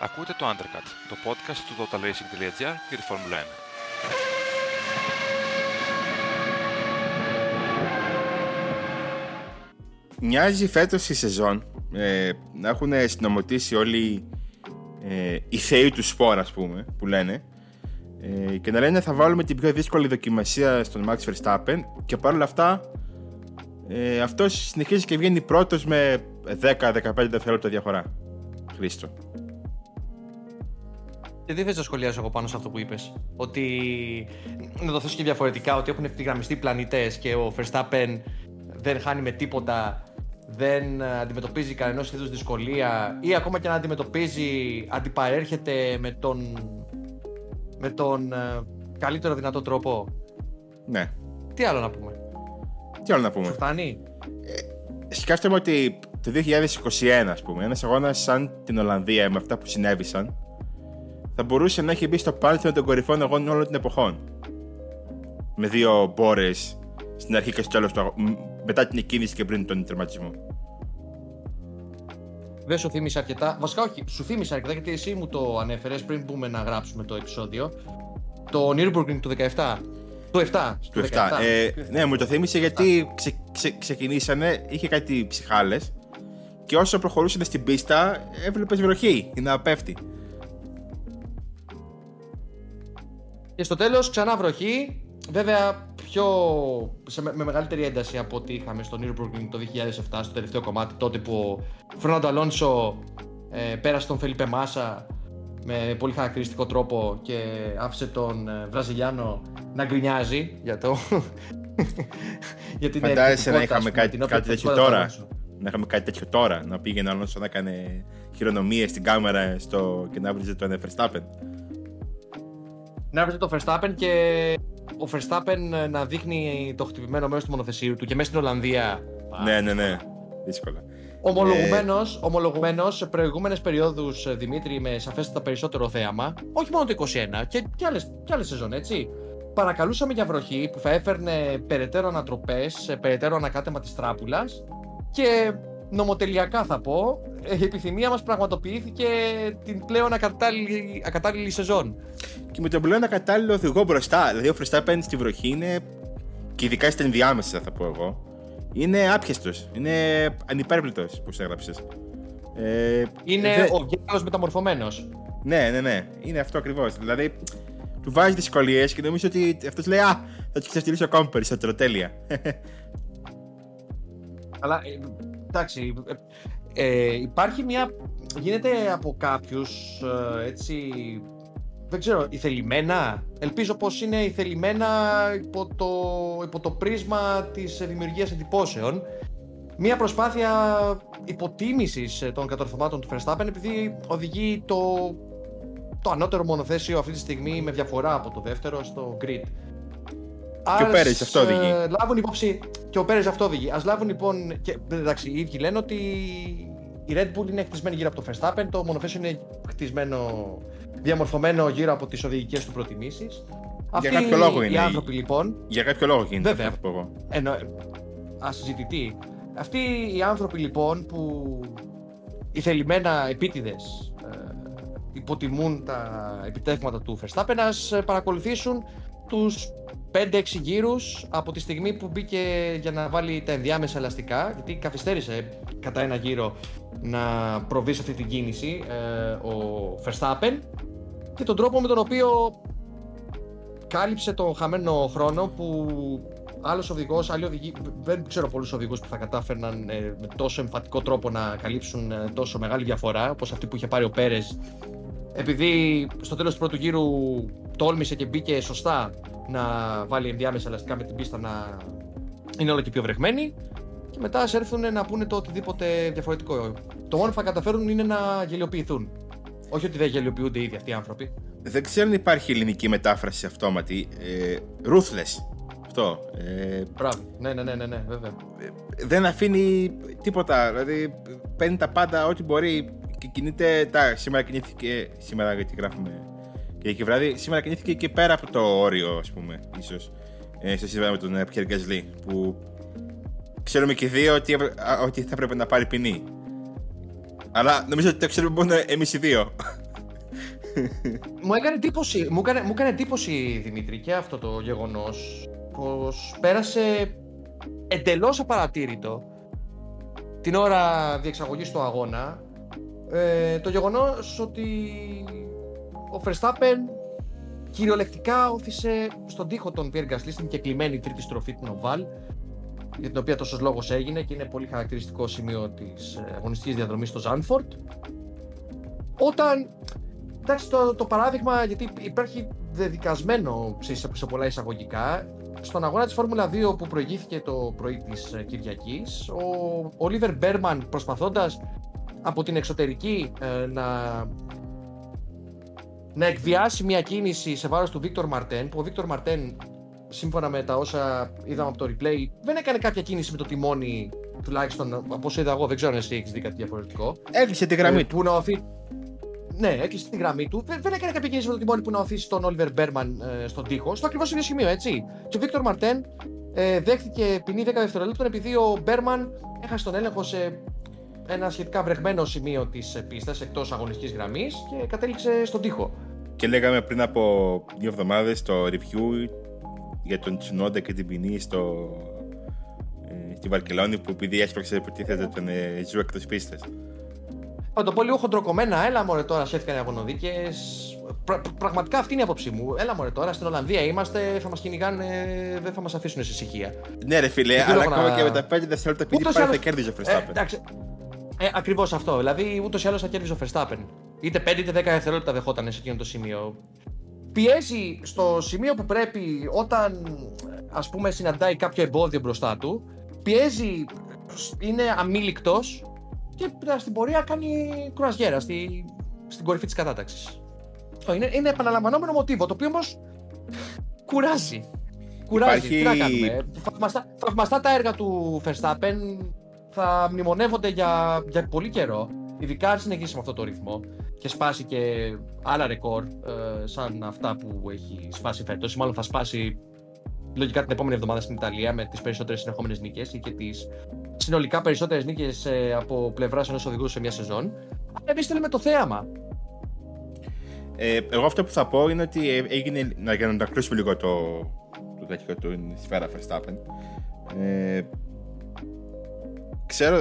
Ακούτε το Undercut, το podcast του totalracing.gr για τη Φόρμουλα 1. Μοιάζει φέτος η σεζόν ε, να έχουν συνομωτήσει όλοι ε, οι θεοί του σπορ ας πούμε που λένε ε, και να λένε θα βάλουμε την πιο δύσκολη δοκιμασία στον Max Verstappen και παρόλα αυτά ε, αυτός συνεχίζει και βγαίνει πρώτος με 10-15 δευτερόλεπτα διαφορά. Χρήστο. Και δεν θες να σχολιάσω εγώ πάνω σε αυτό που είπες. Ότι, να το θέσω και διαφορετικά, ότι έχουν ευθυγραμμιστεί πλανητές και ο Verstappen δεν χάνει με τίποτα, δεν αντιμετωπίζει κανένα είδους δυσκολία ή ακόμα και να αντιμετωπίζει, αντιπαρέρχεται με τον, με τον ε, καλύτερο δυνατό τρόπο. Ναι. Τι άλλο να πούμε; Τι άλλο να πούμε; Σου φτάνει; Ε, σκέφτομαι ότι το 2021, ας πούμε, ένας αγώνας σαν την Ολλανδία με αυτά που συνέβησαν, θα μπορούσε να έχει μπει στο πάνθεο των κορυφών αγώνων όλων των εποχών. Με δύο μπόρες στην αρχή και στο τέλος του μετά την εκκίνηση και πριν τον τερματισμό. Δεν σου θύμισε αρκετά. Βασικά, όχι, σου θύμισε αρκετά γιατί εσύ μου το ανέφερες πριν μπούμε να γράψουμε το επεισόδιο. Το Nürburgring του 17 του 7. Του 7. Ε, ναι, μου το θύμισε γιατί ξε, ξε, ξεκινήσανε, είχε κάτι ψυχάλες και όσο προχωρούσαν στην πίστα, έβλεπες βροχή να πέφτει. Και στο τέλος ξανά βροχή. Βέβαια, πιο, σε, με μεγαλύτερη ένταση από ό,τι είχαμε στο Nürburgring το 2007, στο τελευταίο κομμάτι, τότε που ο Φρόναντο Αλόνσο ε, πέρασε τον Φελίπε Μάσα με πολύ χαρακτηριστικό τρόπο και άφησε τον ε, Βραζιλιάνο να γκρινιάζει για το. για την Φαντάζεσαι να είχαμε κάτι, κάτι τέτοιο τώρα. Να είχαμε κάτι τέτοιο τώρα. Να πήγαινε ο να έκανε χειρονομίες στην κάμερα στο... και να βρει τον Verstappen. Να βρει τον Verstappen και ο Verstappen να δείχνει το χτυπημένο μέρος του μονοθεσίου του και μέσα στην Ολλανδία. Ναι, ναι, ναι. Δύσκολα. Ομολογουμένω, ε... ομολογουμένως, σε προηγούμενες περιόδους ε, Δημήτρη με σαφέστατα περισσότερο θέαμα, όχι μόνο το 21 και, και, άλλες, και άλλες σεζόν, έτσι. Παρακαλούσαμε για βροχή που θα έφερνε περαιτέρω ανατροπές, ε, περαιτέρω ανακάτεμα της τράπουλας και νομοτελειακά θα πω, η επιθυμία μας πραγματοποιήθηκε την πλέον ακατάλληλη, ακατάλληλη σεζόν. Και με τον πλέον ακατάλληλο οδηγό μπροστά, δηλαδή ο Φρεστάπεν στη βροχή είναι, και ειδικά στην ενδιάμεσα θα πω εγώ, είναι άπιαστος. Είναι ανυπέρβλητος που σε έγραψες. Ε, είναι δε... ο Γιάννη μεταμορφωμένος. Ναι, ναι, ναι. Είναι αυτό ακριβώς. Δηλαδή, του βάζει δυσκολίες και νομίζω ότι αυτός λέει Α, θα τους ξεφτυλίσω ακόμα περισσότερο. Τέλεια. Αλλά ε, εντάξει. Ε, ε, υπάρχει μια. Γίνεται από κάποιους έτσι δεν ξέρω, ηθελημένα. Ελπίζω πως είναι ηθελημένα υπό το, υπό το πρίσμα της δημιουργίας εντυπώσεων. Μία προσπάθεια υποτίμησης των κατορθωμάτων του Verstappen επειδή οδηγεί το, το ανώτερο μονοθέσιο αυτή τη στιγμή με διαφορά από το δεύτερο στο grid. Και ο Πέρες αυτό οδηγεί. Ε, λάβουν υπόψη. Και ο Πέρες αυτό οδηγεί. Ας λάβουν λοιπόν. Και, εντάξει, οι ίδιοι λένε ότι η Red Bull είναι χτισμένη γύρω από το Verstappen, το μονοθέσιο είναι χτισμένο διαμορφωμένο γύρω από τις οδηγικές του προτιμήσεις. Για κάποιο λόγο είναι. Οι άνθρωποι λοιπόν. Για κάποιο λόγο γίνεται. Βέβαια. Αυτό εγώ. Εννο... Ασυζητητή. Αυτοί οι άνθρωποι λοιπόν που οι θελημένα επίτηδες ε, υποτιμούν τα επιτεύγματα του Verstappen να παρακολουθήσουν τους 5-6 γύρους από τη στιγμή που μπήκε για να βάλει τα ενδιάμεσα ελαστικά γιατί καθυστέρησε κατά ένα γύρο να προβεί σε αυτή την κίνηση ε, ο Verstappen και τον τρόπο με τον οποίο κάλυψε τον χαμένο χρόνο που άλλος οδηγός, άλλοι οδηγοί, δεν ξέρω πολλούς οδηγούς που θα κατάφερναν ε, με τόσο εμφατικό τρόπο να καλύψουν ε, τόσο μεγάλη διαφορά όπως αυτή που είχε πάρει ο Πέρες. Επειδή στο τέλος του πρώτου γύρου τόλμησε και μπήκε σωστά να βάλει ενδιάμεσα ελαστικά με την πίστα να είναι όλο και πιο βρεγμένη. Και μετά ας έρθουν να πούνε το οτιδήποτε διαφορετικό. Το μόνο που θα καταφέρουν είναι να γελιοποιηθούν. Όχι ότι δεν γελιοποιούνται ήδη αυτοί οι άνθρωποι. Δεν ξέρω αν υπάρχει ελληνική μετάφραση αυτόματη. Ε, ruthless. Αυτό. Ε, Μπράβο. Ναι, ναι, ναι, ναι, ναι βέβαια. Ε, δεν αφήνει τίποτα. Δηλαδή παίρνει τα πάντα ό,τι μπορεί και κινείται. Τα, σήμερα κινήθηκε. Σήμερα γιατί γράφουμε και εκεί βράδυ. Σήμερα κινήθηκε και πέρα από το όριο, ας πούμε, ίσως. Ε, σε σύμβουλο με τον Πιέρ Γκαζλί. Που ξέρουμε και δύο ότι, ότι θα πρέπει να πάρει ποινή. Αλλά νομίζω ότι το ξέρουμε μόνο εμείς οι δύο. μου έκανε εντύπωση, μου έκανε, μου έκανε εντύπωση Δημήτρη και αυτό το γεγονός πως πέρασε εντελώς απαρατήρητο την ώρα διεξαγωγής του αγώνα ε, το γεγονός ότι ο Verstappen κυριολεκτικά όθησε στον τοίχο των Pierre Gasly στην κεκλειμένη τρίτη στροφή του Νοβάλ για την οποία τόσος λόγος έγινε και είναι πολύ χαρακτηριστικό σημείο της ε, αγωνιστικής διαδρομής στο Ζάνφορντ. Όταν. Εντάξει, το, το παράδειγμα, γιατί υπάρχει δεδικασμένο σε πολλά εισαγωγικά, στον αγώνα της Φόρμουλα 2 που προηγήθηκε το πρωί της ε, Κυριακής, ο Όλιβερ Μπέρμαν προσπαθώντας από την εξωτερική ε, να, να εκβιάσει μια κίνηση σε βάρος του Βίκτορ Μαρτέν, που ο Βίκτορ Μαρτέν σύμφωνα με τα όσα είδαμε από το replay, δεν έκανε κάποια κίνηση με το τιμόνι, τουλάχιστον από όσο είδα εγώ. Δεν ξέρω αν εσύ έχεις δει κάτι διαφορετικό. Έκλεισε τη γραμμή ε, του. Που να οθεί... Ναι, έκλεισε τη γραμμή του. Δεν, δεν έκανε κάποια κίνηση με το τιμόνι που να οθήσει τον Όλιβερ Μπέρμαν ε, στον τοίχο. Στο ακριβώς ίδιο σημείο, έτσι. Και ο Βίκτορ Μαρτέν ε, δέχτηκε ποινή 10 δευτερολέπτων επειδή ο Μπέρμαν έχασε τον έλεγχο σε ένα σχετικά βρεγμένο σημείο της πίστας εκτός αγωνιστικής γραμμής και κατέληξε στον τοίχο. Και λέγαμε πριν από δύο εβδομάδες το review για τον Τσουνόντα και την ποινή στο, ε, στη Βαρκελόνη που επειδή έσπρωξε υποτίθεται τον ε, Ζου εκτός πίστας. Θα το πω λίγο χοντροκομμένα, έλα μωρέ τώρα σκέφτηκαν οι αγωνοδίκες. Πρα, πραγματικά αυτή είναι η άποψή μου. Έλα μωρέ τώρα, στην Ολλανδία είμαστε, θα μας κυνηγάνε, δεν θα μας αφήσουν σε ησυχία. Ναι ρε φίλε, αλλά ακόμα να... και με τα 5 δευτερόλεπτα επειδή πάλι άλλος... θα κέρδιζε ο Verstappen. Ε, εντάξει, ε, Ακριβώς αυτό. Δηλαδή, ούτως ή άλλως θα κέρδιζε ο Verstappen. Είτε 5 είτε 10 δευτερόλεπτα δεχόταν σε εκείνο το σημείο πιέζει στο σημείο που πρέπει όταν ας πούμε συναντάει κάποιο εμπόδιο μπροστά του πιέζει, είναι αμήλικτος και στην πορεία κάνει κουρασγέρα στη, στην κορυφή της κατάταξης. Αυτό είναι, είναι επαναλαμβανόμενο μοτίβο, το οποίο όμως κουράζει. Κουράζει, Υπάρχει... τι να κάνουμε; Θαυμαστά, θαυμαστά τα έργα του Verstappen θα μνημονεύονται για, για πολύ καιρό. Ειδικά αν συνεχίσει με αυτό το ρυθμό και σπάσει και άλλα ρεκόρ ε, σαν αυτά που έχει σπάσει φέτος ή μάλλον θα σπάσει λογικά την επόμενη εβδομάδα στην Ιταλία με τις περισσότερες συνεχόμενες νίκες ή και τις συνολικά περισσότερες νίκες ε, από πλευράς ενός οδηγού σε μια σεζόν. Αλλά εμείς θέλουμε το θέαμα. Ε, εγώ αυτό που θα πω είναι ότι έγινε, να, για να τα κλείσουμε λίγο το, το τέτοιο του σφαίρα Verstappen. Ε, ξέρω,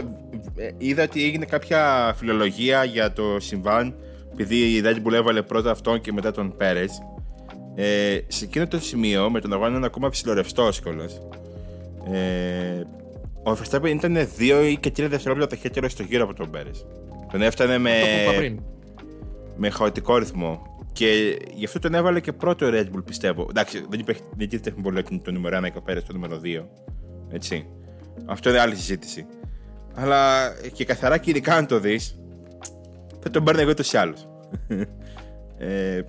ε, είδα ότι έγινε κάποια φιλολογία για το συμβάν επειδή η Red Bull έβαλε πρώτα αυτόν και μετά τον Πέρες. Ε, σε εκείνο το σημείο, με τον αγώνα είναι ακόμα ψηλορευστό κιόλα. Ε, ο Verstappen ήταν 2 ή και 3 δευτερόλεπτα ταχύτερο στο γύρο από τον Πέρες. Τον έφτανε με, με χαοτικό ρυθμό. Και γι' αυτό τον έβαλε και πρώτο Red Bull, πιστεύω. Εντάξει, δεν υπήρχε δεν υπήρχε το νούμερο 1 και ο Πέρες το νούμερο 2. Έτσι. Αυτό είναι άλλη συζήτηση. Αλλά και καθαρά και ειδικά αν το δεις, θα τον παίρνω εγώ ούτως ή άλλως. ε,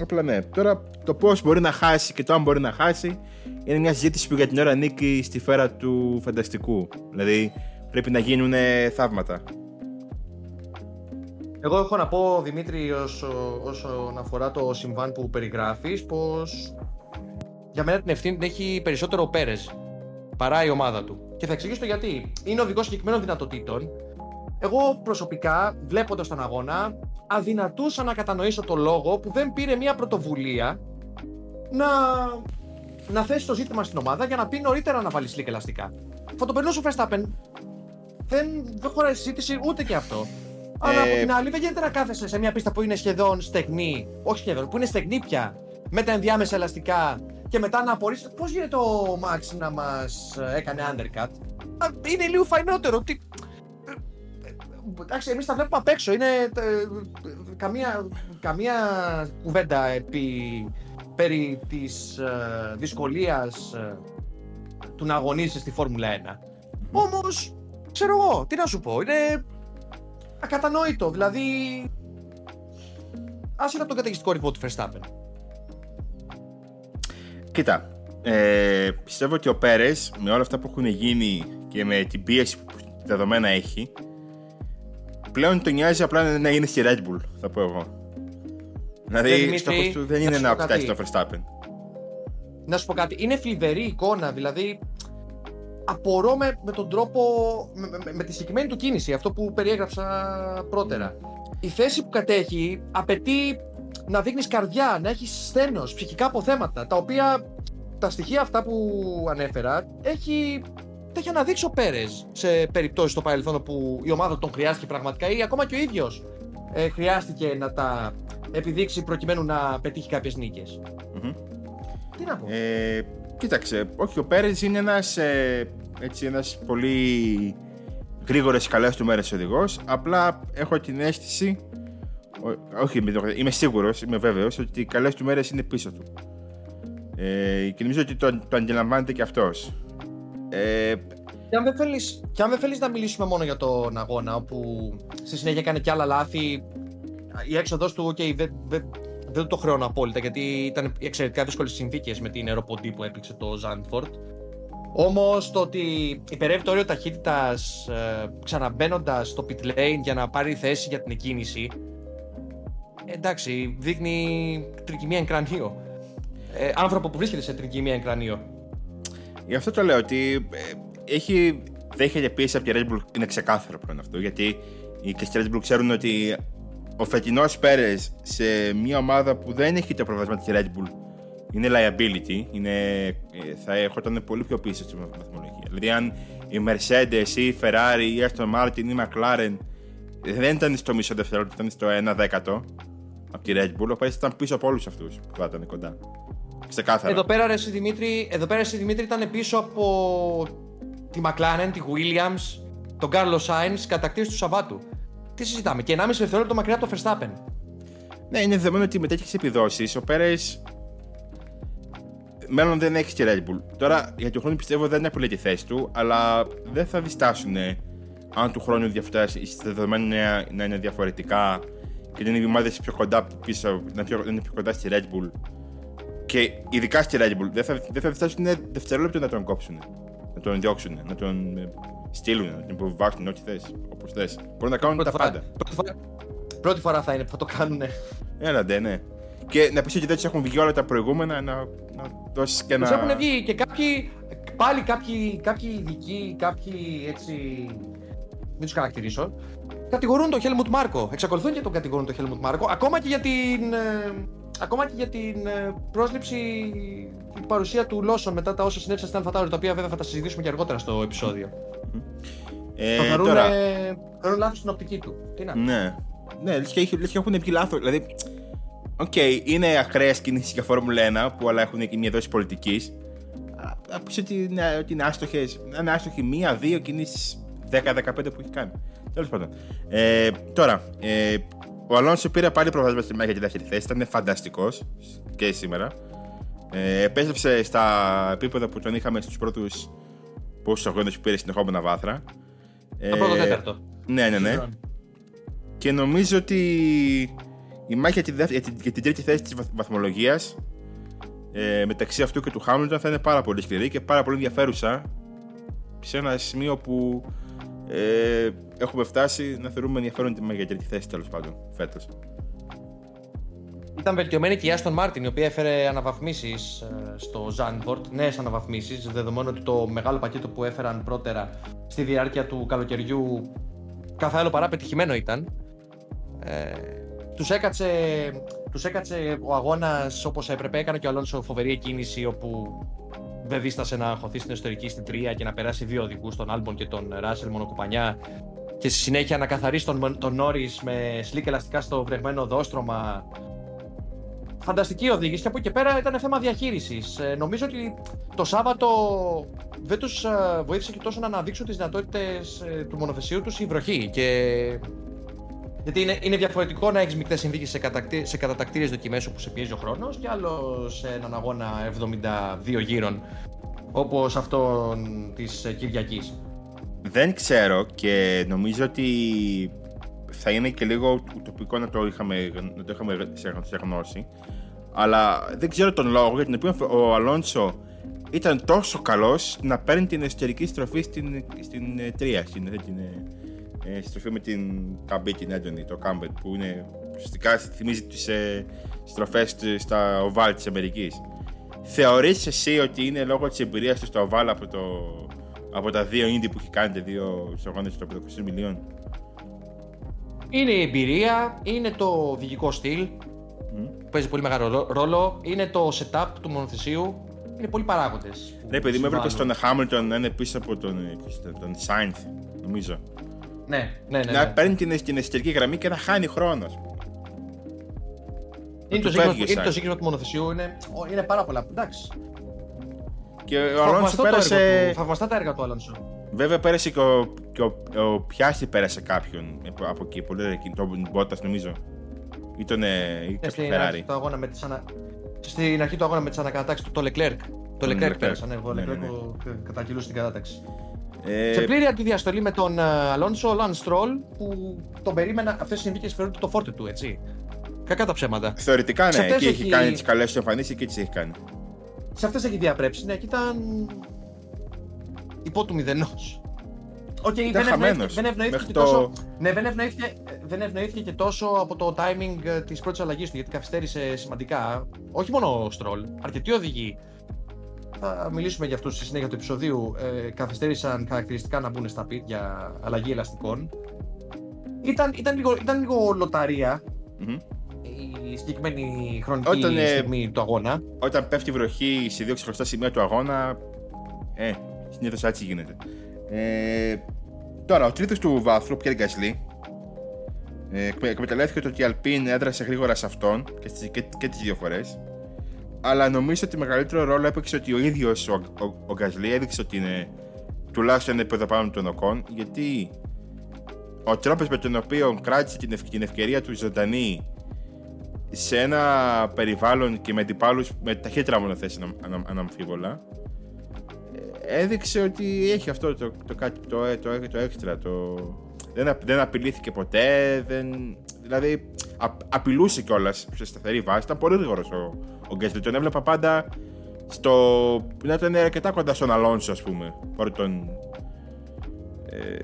απλά ναι. Τώρα το πώς μπορεί να χάσει και το αν μπορεί να χάσει είναι μια συζήτηση που για την ώρα ανήκει στη φέρα του φανταστικού. Δηλαδή πρέπει να γίνουν θαύματα. Εγώ έχω να πω, Δημήτρη, όσο, όσον αφορά το συμβάν που περιγράφεις, πως για μένα την ευθύνη την έχει περισσότερο ο Πέρες παρά η ομάδα του. Και θα εξηγήσω το γιατί. Είναι οδηγός συγκεκριμένων δυνατοτήτων. Εγώ προσωπικά, βλέποντας τον αγώνα, αδυνατούσα να κατανοήσω το λόγο που δεν πήρε μια πρωτοβουλία να, να θέσει το ζήτημα στην ομάδα για να πει νωρίτερα να βάλει σλίκ ελαστικά. Θα το περνούσε ο Verstappen. Δεν, δεν χωράει συζήτηση ούτε και αυτό. Αλλά από ε, την άλλη, δεν γίνεται να κάθεσαι σε μια πίστα που είναι σχεδόν στεγνή. Όχι σχεδόν, που είναι στεγνή πια. Με τα ενδιάμεσα ελαστικά και μετά να απορρίσει. Πώς γίνεται ο Max να μας έκανε undercut; Είναι λίγο φαϊνότερο. Τι... Εντάξει, εμείς τα βλέπουμε απ' έξω. Είναι καμία, καμία κουβέντα επί, περί της ε, δυσκολίας ε, του να αγωνίσει στη Φόρμουλα 1. Όμως, ξέρω εγώ, τι να σου πω, είναι ακατανόητο. Δηλαδή, άσχετα από τον καταιγιστικό ρυθμό του Verstappen. Κοίτα, ε, πιστεύω ότι ο Πέρες με όλα αυτά που έχουν γίνει και με την πίεση που δεδομένα έχει, πλέον τον νοιάζει απλά να είναι στη Red Bull, θα πω εγώ. Δηλαδή, στόχο του δεν είναι να αποκτήσει το Verstappen. Να σου πω κάτι, είναι φλιβερή εικόνα, δηλαδή απορώ με, με τον τρόπο, με, με, με τη συγκεκριμένη του κίνηση, αυτό που περιέγραψα πρώτερα. Η θέση που κατέχει απαιτεί να δείχνεις καρδιά, να έχεις σθένος, ψυχικά αποθέματα, τα οποία τα στοιχεία αυτά που ανέφερα έχει, τα έχει αναδείξει ο Πέρες σε περιπτώσεις στο παρελθόν που η ομάδα τον χρειάστηκε πραγματικά ή ακόμα και ο ίδιος ε, χρειάστηκε να τα επιδείξει προκειμένου να πετύχει κάποιες νίκες. Τι να πω. Ε, κοίταξε, όχι, ο Πέρες είναι ένας ε, έτσι, ένας πολύ γρήγορες καλές του μέρες οδηγός. Απλά έχω την αίσθηση. Ό- όχι, είμαι- είμαι σίγουρος, είμαι βέβαιος ότι οι καλές του μέρες είναι πίσω του. Ε, και νομίζω ότι το, το αντιλαμβάνεται και αυτός. Ε, Και αν, δεν θέλεις, και αν δεν θέλεις να μιλήσουμε μόνο για τον αγώνα, όπου στη συνέχεια έκανε και άλλα λάθη, η έξοδος του, okay, δεν, δεν, δεν το χρεώνω απόλυτα, γιατί ήταν εξαιρετικά δύσκολες συνθήκες με την αεροποντή που έπληξε το Ζάντφορντ. Όμως το ότι υπερεύει το όριο ταχύτητας ε, ξαναμπαίνοντας στο pit lane για να πάρει θέση για την εκκίνηση, εντάξει, δείχνει τρικυμία εν κρανίο. Ε, άνθρωπο που βρίσκεται σε τρικυμία εν κρανίο. Γι' αυτό το λέω ότι ε, έχει, δέχεται πίεση από τη Red Bull, είναι ξεκάθαρο πλέον αυτό. Γιατί οι και στη Red Bull ξέρουν ότι ο φετινός Πέρες σε μια ομάδα που δεν έχει το προβασμό της Red Bull είναι liability, είναι, ε, θα έρχονταν πολύ πιο πίσω στη βαθμολογία. Δηλαδή, αν η Mercedes ή η Ferrari ή η Aston Martin ή η McLaren δεν ήταν στο μισό δευτερόλεπτο, ήταν στο 1 δέκατο από τη Red Bull, ο Πέρε ήταν πίσω από όλους αυτούς που θα ήταν κοντά. Ξεκάθαρα. Εδώ πέρα, ρε, εσύ, Δημήτρη, εδώ πέρα, εσύ, Δημήτρη, ήταν πίσω από τη McLaren, τη Williams, τον Carlos Sainz, κατακτήρες του Σαββάτου. Τι συζητάμε, και 1,5 δευτερόλεπτο μακριά από το Verstappen. Ναι, είναι δεδομένο ότι με τέτοιες επιδόσεις ο Πέρες. Μέλλον δεν έχει τη Red Bull. Τώρα για του χρόνου πιστεύω δεν είναι πολύ τη θέση του, αλλά δεν θα διστάσουν αν του χρόνου διαφορά τα δεδομένα είναι- να είναι διαφορετικά και να είναι οι ομάδε πιο κοντά πίσω, να είναι πιο, να είναι πιο κοντά στη Red Bull. Και ειδικά στη Red Bull δεν θα, δεν θα διστάσουν δευτερόλεπτο να τον κόψουν, να τον διώξουν, να τον ε, στείλουν, να τον υποβιβάσουν ό,τι θες. Όπως θες. Μπορούν να κάνουν τα Πρώτη φορά, πάντα. πρώτη, φορά, πρώτη φορά θα είναι που θα το κάνουν. Έλα ντε, ναι. Και να πεις ότι δεν τους έχουν βγει όλα τα προηγούμενα, να, να δώσεις και Τους ένα. έχουν βγει και κάποιοι, πάλι κάποιοι, κάποιοι ειδικοί, κάποιοι έτσι, μην τους χαρακτηρίσω, κατηγορούν τον Helmut Μάρκο. Εξακολουθούν και τον κατηγορούν τον Helmut Μάρκο, ακόμα και για την, ε, ακόμα και για την ε, πρόσληψη, την παρουσία του Λόσον μετά τα όσα συνέβησαν στην Αλφατάουρη, τα οποία βέβαια θα τα συζητήσουμε και αργότερα στο επεισόδιο. Ε, το θεωρούν, τώρα, ε, θεωρούν λάθος στην οπτική του. Τι να. ναι. Ναι, λες και, λες και έχουν βγει λάθος. Δηλαδή, οκ, είναι ακραίες κινήσεις για Φόρμουλα 1 που αλλά έχουν και μια δόση πολιτικής. Να πει ότι, είναι- ότι είναι άστοχες. Είναι άστοχοι μία-δύο κινήσεις 10-15 που έχει κάνει. Τέλος πάντων. Ε, τώρα, ε, ο Αλόνσο πήρε πάλι προβάδισμα στη μέγα και δεύτερη θέση. Ήταν φανταστικός και σήμερα. Ε, επέστρεψε στα επίπεδα που τον είχαμε στους πρώτους πόσους αγώνες που πήρε συνεχόμενα βάθρα. Το πρώτο Ε, τέταρτο. Ναι, ναι, ναι. Και νομίζω ότι η μάχη για τη, δεύ- για την, για την τρίτη θέση της βαθ- βαθμολογίας ε, μεταξύ αυτού και του Χάμιλτον θα είναι πάρα πολύ σκληρή και πάρα πολύ ενδιαφέρουσα σε ένα σημείο που ε, έχουμε φτάσει να θεωρούμε ενδιαφέρον τη μάχη για την τρίτη θέση τέλος πάντων φέτος. Ήταν βελτιωμένη και η Aston Martin, η οποία έφερε αναβαθμίσεις στο Zandvoort, νέες αναβαθμίσεις, δεδομένου ότι το μεγάλο πακέτο που έφεραν πρώτερα στη διάρκεια του καλοκαιριού καθ' άλλο παρά πετυχημένο ήταν. Ε, τους, έκατσε, τους έκατσε ο αγώνας όπως έπρεπε, έκανε και ο Αλόνσο φοβερή κίνηση όπου δεν δίστασε να χωθεί στην εσωτερική στην τρία και να περάσει δύο οδηγούς, τον Άλμπον και τον Ράσελ μονοκουπανιά και στη συνέχεια να καθαρίσει τον, τον Νόρις με σλίκ ελαστικά στο βρεγμένο οδόστρωμα φανταστική οδήγηση και από εκεί και πέρα ήταν θέμα διαχείρισης. Ε, νομίζω ότι το Σάββατο δεν τους βοήθησε και τόσο να αναδείξουν τις δυνατότητες του μονοθεσίου τους η βροχή. Και... Γιατί είναι, είναι διαφορετικό να έχεις μεικτές συνθήκες σε, κατακτή, σε κατατακτήριες δοκιμές όπου σε πιέζει ο χρόνος και άλλο σε έναν αγώνα 72 γύρων όπως αυτόν της Κυριακής. Δεν ξέρω και νομίζω ότι θα είναι και λίγο ουτοπικό να το είχαμε, να το είχαμε σε γνώση. Αλλά δεν ξέρω τον λόγο για τον οποίο ο Αλόνσο ήταν τόσο καλός να παίρνει την εσωτερική στροφή στην, στην ε, τρία. Στην, την ε, στροφή με την καμπή, την έντονη, το κάμπετ, που είναι ουσιαστικά θυμίζει τις ε, στροφές στα οβάλ της Αμερικής. Θεωρείς εσύ ότι είναι λόγω της εμπειρίας του στα οβάλ από το, Από τα δύο indie που έχει κάνει, τα δύο αγώνε των 500 μιλίων; Είναι η εμπειρία, είναι το διοικητικό στυλ, που παίζει πολύ μεγάλο ρόλο, είναι το setup του μονοθεσίου, είναι πολλοί παράγοντες. Ναι, παιδί μου έβλεπες στον Hamilton να είναι πίσω από τον, τον Sainz, νομίζω. Ναι, ναι, ναι. Να ναι. παίρνει την, την εσωτερική γραμμή και να χάνει χρόνος, α πούμε. Είναι το, τους φεύγει σύγκρισμα, ο είναι το Sainz. σύγκρισμα του μονοθεσιού, είναι, είναι πάρα πολλά. Εντάξει. Και ο Αλόνσο Θαυμαστό το έργο πέρασε. του, θαυμαστά τα έργα του Αλόνσο. Βέβαια πέρασε και ο, και ο, ο Πιάστη πέρασε κάποιον από- από εκεί. Πολύ ωραία εκεί. Τον Μπότας νομίζω. Ή τον. ε, ή Ναι, κάποιο στην, Ferrari. αρχή του αγώνα με τις ανα... στην αρχή του αγώνα με τις ανακατάξεις του, το Leclerc. Το Τον Leclerc Leclerc. πέρασε, ναι, εγώ Ναι, Leclerc ναι, ναι. που κατακυλούσε την κατάταξη. Ε, Σε πλήρη αντιδιαστολή με τον Αλόνσο, ο Lance Stroll, που τον περίμενα αυτές τι συνθήκες φέρουν το φόρτε του, έτσι. Κακά τα ψέματα. Θεωρητικά Σε ναι, αυτές εκεί έχει έχει- κάνει τις καλές του εμφανίσεις και τις έχει κάνει. Σε αυτές έχει διαπρέψει, ναι, και ήταν. υπό του μηδενός. Οκ, δεν, Ήταν ευνοήθηκε, χαμένος. δεν ευνοήθηκε Μέχρι και το- τόσο. Ναι, δεν ευνοήθηκε, δεν ευνοήθηκε και τόσο από το timing της πρώτης αλλαγής του, γιατί καθυστέρησε σημαντικά. Όχι μόνο ο Στρολ, αρκετοί οδηγοί. Θα μιλήσουμε για αυτούς στη συνέχεια του επεισοδίου. Ε, καθυστέρησαν χαρακτηριστικά να μπουν στα πιτ για αλλαγή ελαστικών. Ήταν, ήταν, λίγο, ήταν λίγο λοταρία Μμμ. η συγκεκριμένη χρονική Όταν, ε, στιγμή του αγώνα. Όταν πέφτει βροχή σε δύο ξεχωριστά σημεία του αγώνα. Ε, συνήθως έτσι γίνεται. Ε, τώρα, ο τρίτος του βάθρου, Πιέρ Γκασλή, ε, εκμε- εκμεταλλεύτηκε το ότι η Αλπίν έδρασε γρήγορα σε αυτόν και, στις, και, και τις δύο φορές. Αλλά νομίζω ότι μεγαλύτερο ρόλο έπαιξε ότι ο ίδιος ο, ο, ο Γκασλή έδειξε ότι είναι τουλάχιστον ένα επίπεδο πάνω από τον Οκόν, γιατί ο τρόπος με τον οποίο κράτησε την, ευ- την ευκαιρία του ζωντανή σε ένα περιβάλλον και με αντιπάλους με ταχύτερα μονοθέσει ανα- ανα- αναμφίβολα ε, έδειξε ότι έχει αυτό το, το κάτι το, ε, το, το, το έξτρα το, δεν, απ- δεν απειλήθηκε ποτέ δεν, δηλαδή α, απειλούσε κιόλας σε σταθερή βάση. Ήταν πολύ γρήγορος ο, ο Γκέσλι τον έβλεπα πάντα στο, να ήταν αρκετά κοντά στον Αλόνσο ας πούμε παρότι τον ε,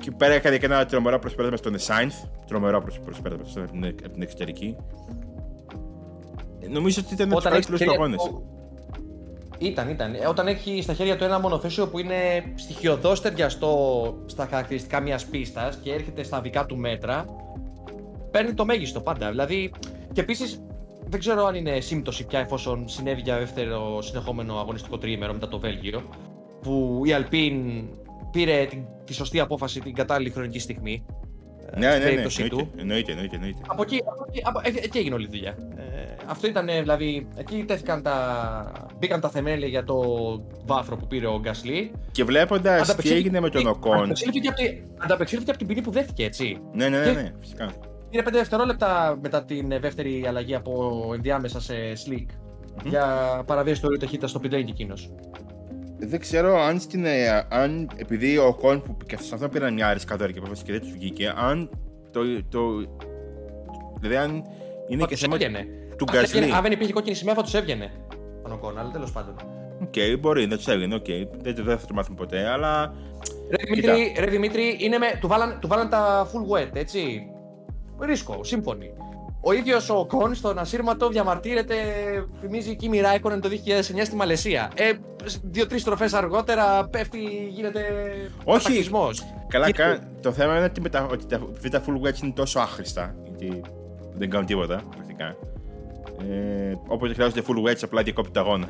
και πέρα έκανε και ένα τρομερό προσπέρασμα στον Σάινθ. Τρομερό προσ- προσπέρασμα από την, από την εξωτερική. Ε, Νομίζω ότι ήταν από τους έχεις καλύτερους του χέρια αγώνε. του- Ήταν, ήταν. Ε, Όταν έχει στα χέρια του ένα μονοθέσιο που είναι στοιχειοδός ταιριαστό στα χαρακτηριστικά μιας πίστας και έρχεται στα δικά του μέτρα, παίρνει το μέγιστο πάντα. Δηλαδή, και επίσης δεν ξέρω αν είναι σύμπτωση πια εφόσον συνέβη για δεύτερο συνεχόμενο αγωνιστικό τριήμερο μετά το Βέλγιο, που η Αλπίν πήρε την, τη σωστή απόφαση την κατάλληλη χρονική στιγμή. ε, Ναι, στην ναι, ναι, περίπτωση εννοείται, του. εννοείται, εννοείται, εννοείται. Από εκεί, από εκεί, από, εκεί, εκεί έγινε όλη η δουλειά. Ε, αυτό ήταν, δηλαδή, εκεί τέθηκαν τα, μπήκαν τα θεμέλια για το βάθρο που πήρε ο Γκασλή. Και βλέποντας τι έγινε με τον Οκόν. Ανταπεξήλθηκε από, τη- ανταπεξήλθηκε από την ποινή που δέχτηκε, έτσι. Ναι, ναι, ναι, Και- ναι, φυσικά. Πήρε 5 δευτερόλεπτα μετά την δεύτερη αλλαγή από ενδιάμεσα σε slick για παραβίαση του ορίου ταχύτητας στο pit lane και εκείνος. Δεν ξέρω αν στην. ε, αν επειδή ο Οκόν που και σε αυτό πήραν μια ρισκαδόρικη απόφαση και δεν τους βγήκε, αν το. το δηλαδή αν είναι Θα και τους θέμα έβγαινε. του Αν έβγαινε- Γκασλί. Αν δεν υπήρχε κόκκινη σημαία θα τους έβγαινε. Τον Οκόν, αλλά τέλος πάντων. Οκ, μπορεί να τους έβγαινε, οκ. Δεν, δεν θα το μάθουμε ποτέ, αλλά. Ρε Δημήτρη, ρε Δημήτρη είναι με, του, βάλαν, του βάλαν τα full wet, έτσι. Ρίσκο, σύμφωνοι. Ο ίδιος ο Κον στον ασύρματο διαμαρτύρεται, θυμίζει Κίμι Ράικονεν το 2009 στη Μαλαισία. Ε, δύο-τρεις τροφέ αργότερα πέφτει, γίνεται. Όχι. κατακλυσμός. Καλά, Και- κα- το θέμα είναι ότι, με τα, ότι τα, επειδή τα full wedge είναι τόσο άχρηστα. Γιατί δεν κάνουν τίποτα πρακτικά. Ε, όποτε χρειάζονται full wedge, απλά διακόπτει το αγώνα.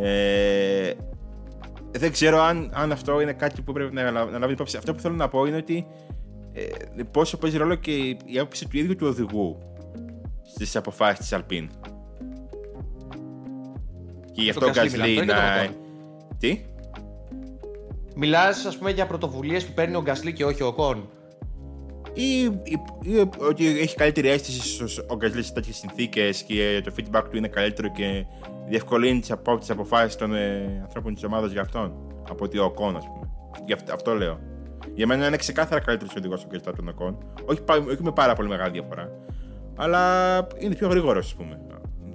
Ε, δεν ξέρω αν, αν αυτό είναι κάτι που πρέπει να, λα- να λάβει υπόψη. Αυτό που θέλω να πω είναι ότι ε, πόσο παίζει ρόλο και η, η άποψη του ίδιου του οδηγού στις αποφάσεις της Alpine. Και γι' αυτό ο Το Gasly μιλάμε, Gasly δεν είναι να. το Τι; Μιλάς, ας πούμε, για πρωτοβουλίες που παίρνει ο Γκασλί και όχι ο Κον. ή, ή, ή ότι έχει καλύτερη αίσθηση στους- ο Γκασλή σε τέτοιες συνθήκες και το feedback του είναι καλύτερο και διευκολύνει τις απο, τις αποφάσεις των ε, ανθρώπων της ομάδας για αυτόν. Από ότι ο Οκόν, ας πούμε. Γι' αυτό, αυτό λέω. Για μένα είναι ξεκάθαρα καλύτερο οδηγό ο Γκασλή από τον Οκόν. Όχι, πα- όχι με πάρα πολύ μεγάλη διαφορά. Αλλά είναι πιο γρήγορος, ας πούμε.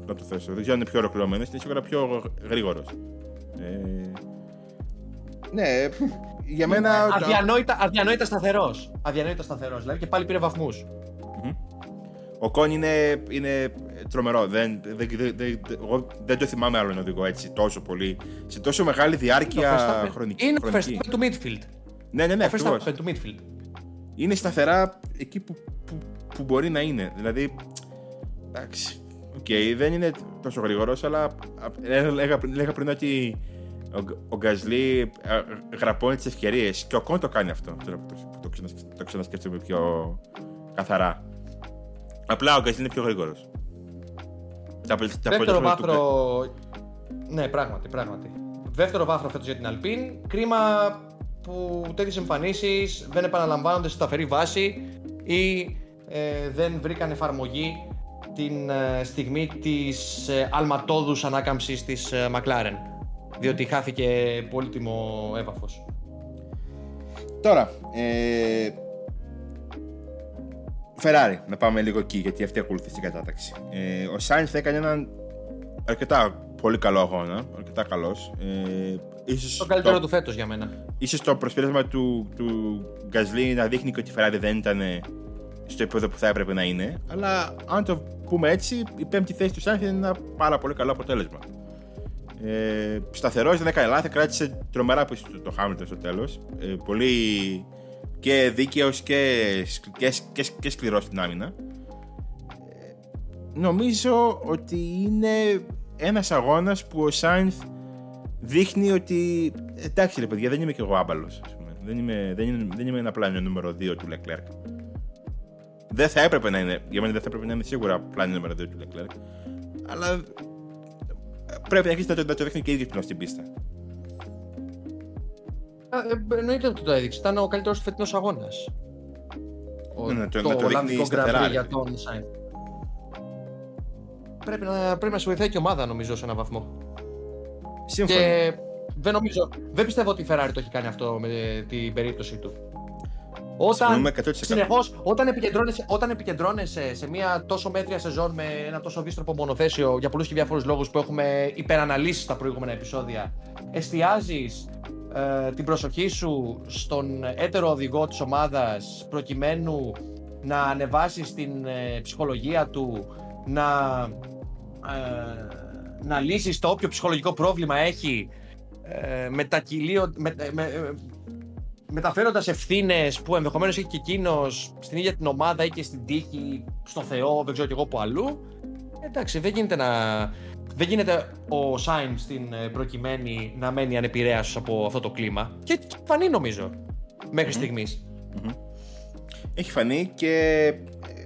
Να το θέσω. Δεν ξέρω αν είναι πιο ολοκληρωμένος, είναι σίγουρα πιο γρήγορος. Ε, ναι, για μένα. το- Αδιανόητα, αδιανόητα σταθερός. Αδιανόητα σταθερός. Δηλαδή και πάλι πήρε βαθμούς. Ο Κον είναι, είναι τρομερό. Δεν, δεν, δεν, δεν, εγώ δεν το θυμάμαι άλλον οδηγό έτσι τόσο πολύ. Σε τόσο μεγάλη διάρκεια Verstappen- χρονική. Είναι ο χρονική. Verstappen του midfield. Ναι, ναι, ναι, ο ακριβώς. Verstappen του midfield. είναι σταθερά εκεί που, που, που μπορεί να είναι. Δηλαδή, εντάξει, οκ, δεν είναι τόσο γρήγορος, αλλά α, έλεγα, πριν- έλεγα πριν ότι ο, Γκ- ο Γκαζλί α, γραπώνει τις ευκαιρίες και ο Οκόν το κάνει αυτό. Τώρα που το, που το, ξανασκ- το ξανασκέφτομαι πιο καθαρά. Απλά ο Γκαζλί είναι πιο γρήγορος. Τα, απο- τα Δεύτερο αποτελέσματα του βάθρο. Ναι, πράγματι, πράγματι. Δεύτερο βάθρο φέτος για την Alpine. Κρίμα που τέτοιες εμφανίσεις δεν επαναλαμβάνονται σε σταθερή βάση ή ε, δεν βρήκαν εφαρμογή την ε, στιγμή της ε, αλματόδους ανάκαμψης της ε, McLaren διότι χάθηκε πολύτιμο έπαφος. Τώρα, ε, Ferrari, να πάμε λίγο εκεί, γιατί αυτή ακολουθεί στην κατάταξη. Ε, ο Σάινθ έκανε έναν αρκετά πολύ καλό αγώνα, αρκετά καλός. Ε, ίσως Το καλύτερο του φέτος για μένα. ίσως το προσπέρασμα του, του Γκαζλί να δείχνει και ότι η Ferrari δεν ήταν στο επίπεδο που θα έπρεπε να είναι. Αλλά αν το πούμε έτσι, η πέμπτη θέση του Σάινθ είναι ένα πάρα πολύ καλό αποτέλεσμα. Ε, σταθερός, δεν έκανε λάθη, κράτησε τρομερά πίσω του το Hamilton στο τέλος. Ε, πολύ και δίκαιος και, σκλ- και, σ- και, σ- και σκληρός στην άμυνα. Ε, νομίζω ότι είναι ένας αγώνας που ο Σάινθ δείχνει ότι εντάξει ρε παιδιά δεν είμαι και εγώ άμπαλος ας πούμε. Δεν είμαι, δεν είναι, δεν είμαι απλά ένα νούμερο 2 του Leclerc. Δεν θα έπρεπε να είναι, για μένα δεν θα έπρεπε να είναι σίγουρα απλά ένα νούμερο 2 του Leclerc. Αλλά πρέπει να αρχίσει να το, να το δείχνει και ίδιο πλέον στην πίστα. Ε, ε, εννοείται ότι το έδειξε. Ήταν ο καλύτερος του φετινός αγώνας. Ναι, να το- να το δείχνει σταθερά, ρε για παιδί. τον Σάινθ. Πρέπει να, πρέπει να σε βοηθάει και η ομάδα νομίζω σε έναν βαθμό. Σύμφωνα. Και δεν νομίζω, δεν πιστεύω ότι η Ferrari το έχει κάνει αυτό με την περίπτωση του. Όταν, Συμφωνούμε 100%. συνεχώς, όταν, επικεντρώνεσαι, όταν επικεντρώνεσαι σε μια τόσο μέτρια σεζόν με ένα τόσο δύστροπο μονοθέσιο για πολλούς και διάφορους λόγους που έχουμε υπεραναλύσει στα προηγούμενα επεισόδια, εστιάζεις ε, την προσοχή σου στον έτερο οδηγό της ομάδας προκειμένου να ανεβάσεις την ε, ψυχολογία του, να, ε, να λύσεις το όποιο ψυχολογικό πρόβλημα έχει ε, μετακυλίω, με, με, ε, μεταφέροντας ευθύνες που ενδεχομένως έχει και εκείνος στην ίδια την ομάδα ή και στην τύχη, στο Θεό, δεν ξέρω κι εγώ που αλλού. Εντάξει, δεν γίνεται να... Δεν γίνεται ο Σάινθ στην ε, προκειμένη να μένει ανεπηρέαστος από αυτό το κλίμα. Και και φανεί νομίζω μέχρι στιγμής. Έχει φανεί και ε,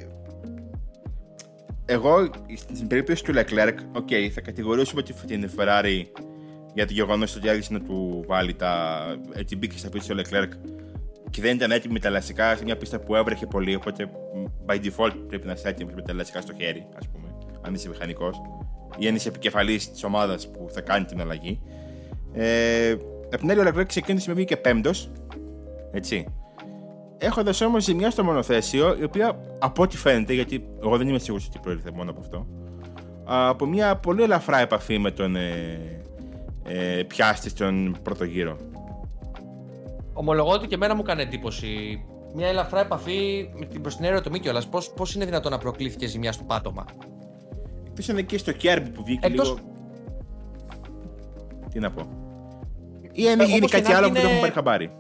εγώ στην περίπτωση του Leclerc, OK, θα κατηγορήσουμε τη- την Ferrari για το γεγονός ότι άργησε να του βάλει τα. Έτσι μπήκε στα πίστα ο Leclerc και δεν ήταν έτοιμη με τα ελαστικά σε μια πίστα που έβρεχε πολύ. Οπότε by default πρέπει να είσαι έτοιμο με τα ελαστικά στο χέρι, ας πούμε, αν είσαι μηχανικός ή αν είσαι επικεφαλής της ομάδας που θα κάνει την αλλαγή. Ε, απ' την άλλη, ο Leclerc ξεκίνησε με βγήκε πέμπτος. Έτσι. Έχοντας όμως ζημιά στο μονοθέσιο, η οποία από ό,τι φαίνεται, γιατί εγώ δεν είμαι σίγουρος ότι προήλθε μόνο από αυτό, από μια πολύ ελαφρά επαφή με τον ε, ε, πιάστη στον πρώτο γύρο. Ομολογώ ότι και εμένα μου έκανε εντύπωση. Μια ελαφρά επαφή με την προς την αεροτομή κιόλα. Πώς πώς είναι δυνατόν να προκλήθηκε ζημιά στο πάτωμα; Εκτός αν εκεί στο Κέρμπι που βγήκε Εκτός- λίγο. Τι να πω. Ή αν Ε, γίνει όπως και κάτι να άλλο που είναι- δεν έχουμε πάρει χαμπάρι.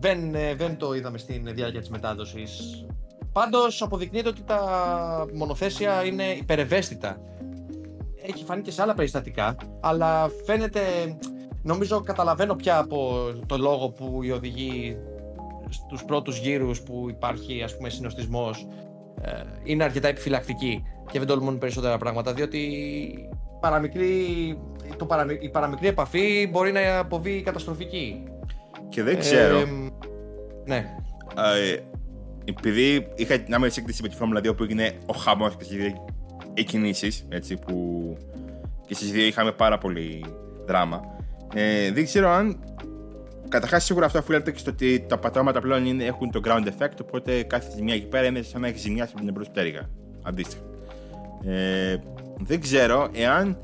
Δεν, ε, δεν το είδαμε στην διάρκεια της μετάδοσης. Πάντως αποδεικνύεται ότι τα μονοθέσια είναι υπερευαίσθητα. Έχει φανεί και σε άλλα περιστατικά, αλλά φαίνεται, νομίζω καταλαβαίνω πια από το λόγο που οι οδηγοί στους πρώτους γύρους που υπάρχει ας πούμε συνοστισμός ε, είναι αρκετά επιφυλακτικοί και δεν τολμούν περισσότερα πράγματα διότι παραμικρή, το παραμι- η παραμικρή επαφή μπορεί να αποβεί καταστροφική. Και δεν ξέρω. Ε, ναι. ε, επειδή είχα την άμεση σύγκριση με τη Φόρμουλα 2 που έγινε ο χαμός και στις δύο οι κινήσει, έτσι που και στις δύο είχαμε πάρα πολύ δράμα. Ε, δεν ξέρω αν. Καταρχάς, σίγουρα αυτό οφείλεται και στο ότι τα πατώματα πλέον είναι, έχουν το ground effect, οπότε κάθε ζημιά εκεί πέρα είναι σαν να έχει ζημιάσει από την εμπρό πτέρυγα. Αντίστοιχα. Ε, δεν ξέρω εάν.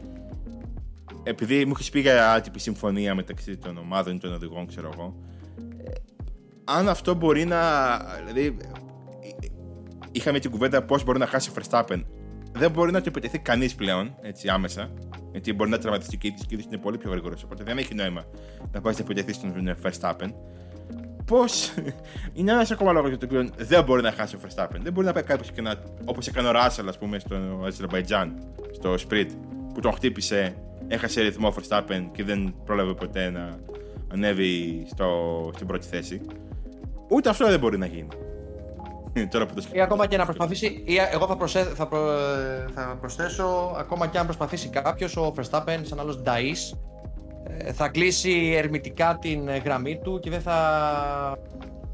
Επειδή μου έχεις πει για άτυπη συμφωνία μεταξύ των ομάδων ή των οδηγών, ξέρω εγώ, αν αυτό μπορεί να. Δηλαδή, είχαμε την κουβέντα πώς μπορεί να χάσει ο Verstappen. Δεν μπορεί να το επιτεθεί κανείς πλέον έτσι άμεσα. Γιατί μπορεί να τραυματιστεί και ο ίδιο είναι πολύ πιο γρήγορος. Οπότε δεν έχει νόημα να πάει να επιτεθεί στον Verstappen. Πώς. είναι ένας ακόμα λόγος για τον οποίο δεν μπορεί να χάσει ο Verstappen. Δεν μπορεί να πάει κάποιος και να. όπως έκανε ο Ράσελ, ας πούμε, στο Αζερβαϊτζάν, στο Sprit, που τον χτύπησε, έχασε ρυθμό ο Verstappen και δεν πρόλαβε ποτέ να ανέβει στο, στην πρώτη θέση. Ούτε αυτό δεν μπορεί να γίνει. Τώρα που το ή ακόμα και να προσπαθήσει, ή εγώ θα, προσέ, θα, προ, θα προσθέσω, ακόμα και αν προσπαθήσει κάποιος, ο Verstappen, σαν άλλος Νταΐς, ε, θα κλείσει ερμητικά την γραμμή του και δεν θα,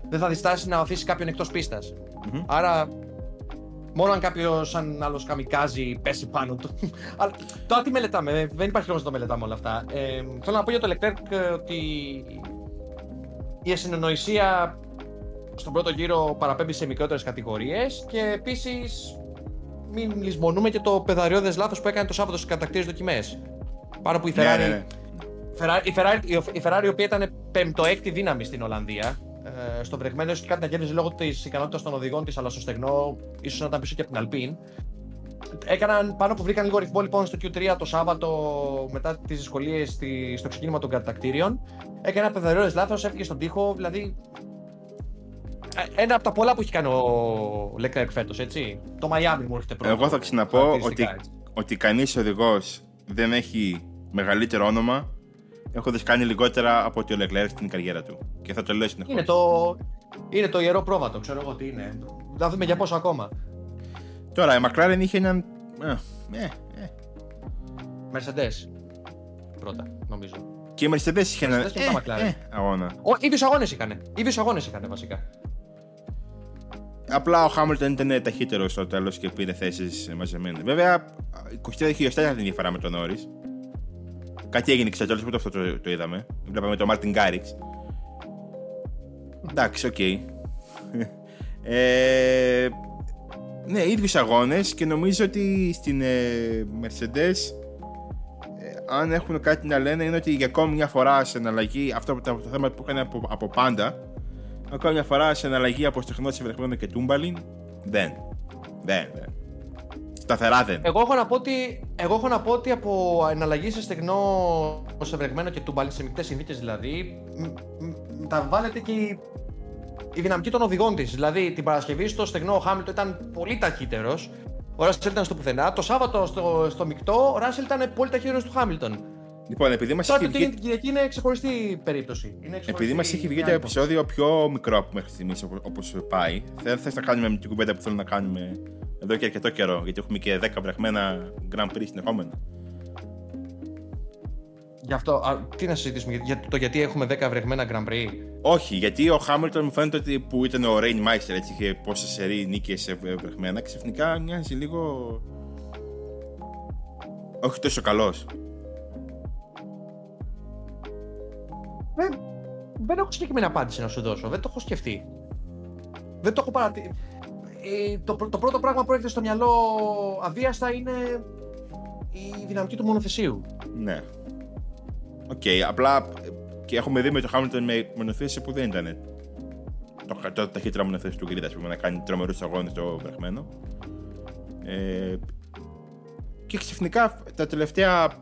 δεν θα διστάσει να αφήσει κάποιον εκτός πίστας. Mm-hmm. Άρα, μόνο αν κάποιος σαν άλλος καμικάζει πέσει πάνω του. Αλλά τώρα τι μελετάμε, δεν υπάρχει λόγος να το μελετάμε όλα αυτά. Ε, θέλω να πω για το Leclerc ότι η ασυνονοησία στον πρώτο γύρο παραπέμπει σε μικρότερες κατηγορίες και επίσης μην λησμονούμε και το πεδαριώδες λάθος που έκανε το Σάββατο στις κατακτήρες δοκιμές. Πάρα που η Ferrari. Ναι, ναι, ναι. Η Ferrari, η Ferrari, η οποία ήταν πέμπτο-έκτη δύναμη στην Ολλανδία, ε, στο βρεγμένο και κάτι να κέρδιζε λόγω της ικανότητας των οδηγών της, αλλά στο στεγνό ίσως να ήταν πίσω και από την Alpine. Έκαναν πάνω που βρήκαν λίγο ρυθμό λοιπόν στο Q3 το Σάββατο μετά τις δυσκολίες στο ξεκίνημα των κατακτήριων. Έκανε ένα πεδαριώδε λάθος, έφυγε στον τοίχο, δηλαδή ε, ένα από τα πολλά που έχει κάνει ο Leclerc φέτος, έτσι. Το Miami μου έρχεται πρώτο. Εγώ θα ξαναπώ ότι, ότι κανείς οδηγός δεν έχει μεγαλύτερο όνομα. Έχω δει κάνει λιγότερα από ότι ο Leclerc στην καριέρα του. Και θα το λέω συνεχώς. Είναι το, είναι το ιερό πρόβατο, ξέρω εγώ τι είναι. Θα δούμε για πόσο ακόμα. Τώρα, η McLaren είχε έναν. Ε, ε, ε. Mercedes. Πρώτα, νομίζω. Και η Mercedes είχε έναν. Ε, ε, αγώνα. Ο, ίδιους αγώνες είχαν. ίδιους αγώνες είχαν βασικά. Απλά ο Χάμιλτον ήταν ταχύτερος στο τέλος και πήρε θέσεις μαζεμένες. Βέβαια, 23 χιλιοστά ήταν η διαφορά με τον Νόρις. Κάτι έγινε και στο αυτό το, το είδαμε. Βλέπαμε τον Μάρτιν Γκάριξ. Εντάξει, ok. Okay. ε, ναι, ίδιους αγώνες και νομίζω ότι στην ε, Mercedes ε, αν έχουν κάτι να λένε είναι ότι για ακόμη μια φορά σε εναλλαγή αυτό το, το θέμα που έκανε από, από πάντα Ακόμα μια φορά σε εναλλαγή από στεχνό Βρεχμένο και Τούμπαλιν. Δεν. Δεν, δεν. Σταθερά δεν. Εγώ έχω να πω ότι, εγώ έχω να πω ότι από εναλλαγής σε στεγνό σε βρεγμένο και τούμπαλιν, σε μικρέ συνθήκες δηλαδή, τα βάλετε και η, η δυναμική των οδηγών της. Δηλαδή την Παρασκευή στο στεγνό ο Χάμιλτο ήταν πολύ ταχύτερος. Ο Ράσελ ήταν στο πουθενά. Το Σάββατο στο, στο μεικτό ο Ράσελ ήταν πολύ ταχύτερος του Χάμιλτον. Λοιπόν, επειδή μας έχει βγει. Την Κυριακή είναι ξεχωριστή περίπτωση. Είναι ξεχωριστή επειδή μας έχει βγει το επεισόδιο πιο μικρό από μέχρι στιγμής όπω πάει, θες να κάνουμε την κουβέντα που θέλω να κάνουμε εδώ και αρκετό καιρό, γιατί έχουμε και 10 βρεχμένα Grand Prix συνεχόμενα. Γι' αυτό, α, τι να συζητήσουμε, για το γιατί έχουμε 10 βρεγμένα Grand Prix; Όχι, γιατί ο Χάμιλτον μου φαίνεται ότι που ήταν ο Rain Meister, έτσι είχε πόσες σερή νίκες βρεγμένα, ξαφνικά μοιάζει λίγο. Όχι τόσο καλός. Δεν, δεν έχω συγκεκριμένη απάντηση να σου δώσω. Δεν το έχω σκεφτεί. Δεν το έχω παρατηρήσει. Ε, το, το πρώτο πράγμα που έρχεται στο μυαλό αβίαστα είναι η δυναμική του μονοθεσίου. Ναι. Ok, okay, απλά και έχουμε δει με το Hamilton με μονοθέσιο που δεν ήταν το, το ταχύτερο μονοθέσιο του grid, να κάνει τρομερούς αγώνες στο βρεχμένο. Ε, και ξαφνικά τα τελευταία.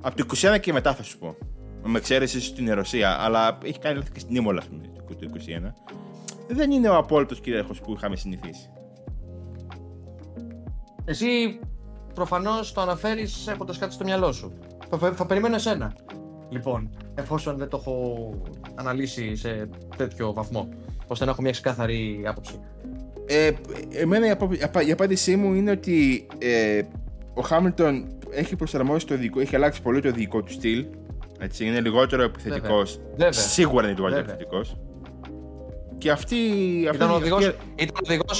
Από το 21 και μετά θα σου πω με εξαίρεση στην Ρωσία, αλλά έχει κάνει λάθη και στην Ίμολα το 2021. Δεν είναι ο απόλυτος κυρίαρχος που είχαμε συνηθίσει. Εσύ προφανώς το αναφέρεις έχοντας κάτι στο μυαλό σου. Θα, θα περιμένω εσένα. Λοιπόν, εφόσον δεν το έχω αναλύσει σε τέτοιο βαθμό, ώστε να έχω μια ξεκάθαρη άποψη. Ε, εμένα η, απάντησή μου είναι ότι ε, ο Χάμιλτον έχει προσαρμόσει το δικό, έχει αλλάξει πολύ το δικό του στυλ έτσι, είναι λιγότερο επιθετικός. Σίγουρα είναι λιγότερο επιθετικός. Και αυτή. Ήταν ο οδηγό.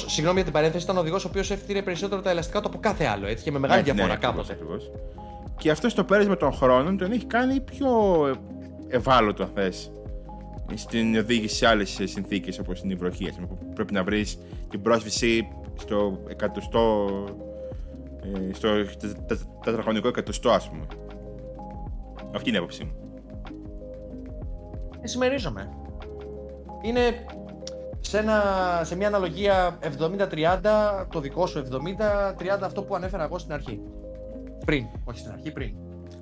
Συγγνώμη για την παρένθεση, ήταν ο οδηγός ο οποίος έφτιαξε περισσότερο τα ελαστικά του από κάθε άλλο. Έτσι, και με μεγάλη ναι, διαφορά ναι, κάποτε. Και αυτός στο πέρασμα των χρόνων τον έχει κάνει πιο ευάλωτο, αν θες. Στην οδήγηση σε άλλες συνθήκες όπως την βροχή. Που πρέπει να βρεις την πρόσβηση στο εκατοστό. Ε, στο τετραγωνικό εκατοστό, ας πούμε. Αυτή είναι η άποψή μου. Ε, συμμερίζομαι. Είναι. σε, ένα, σε μια αναλογία 70-30, το δικό σου 70-30 αυτό που ανέφερα εγώ στην αρχή. Πριν, όχι στην αρχή, πριν.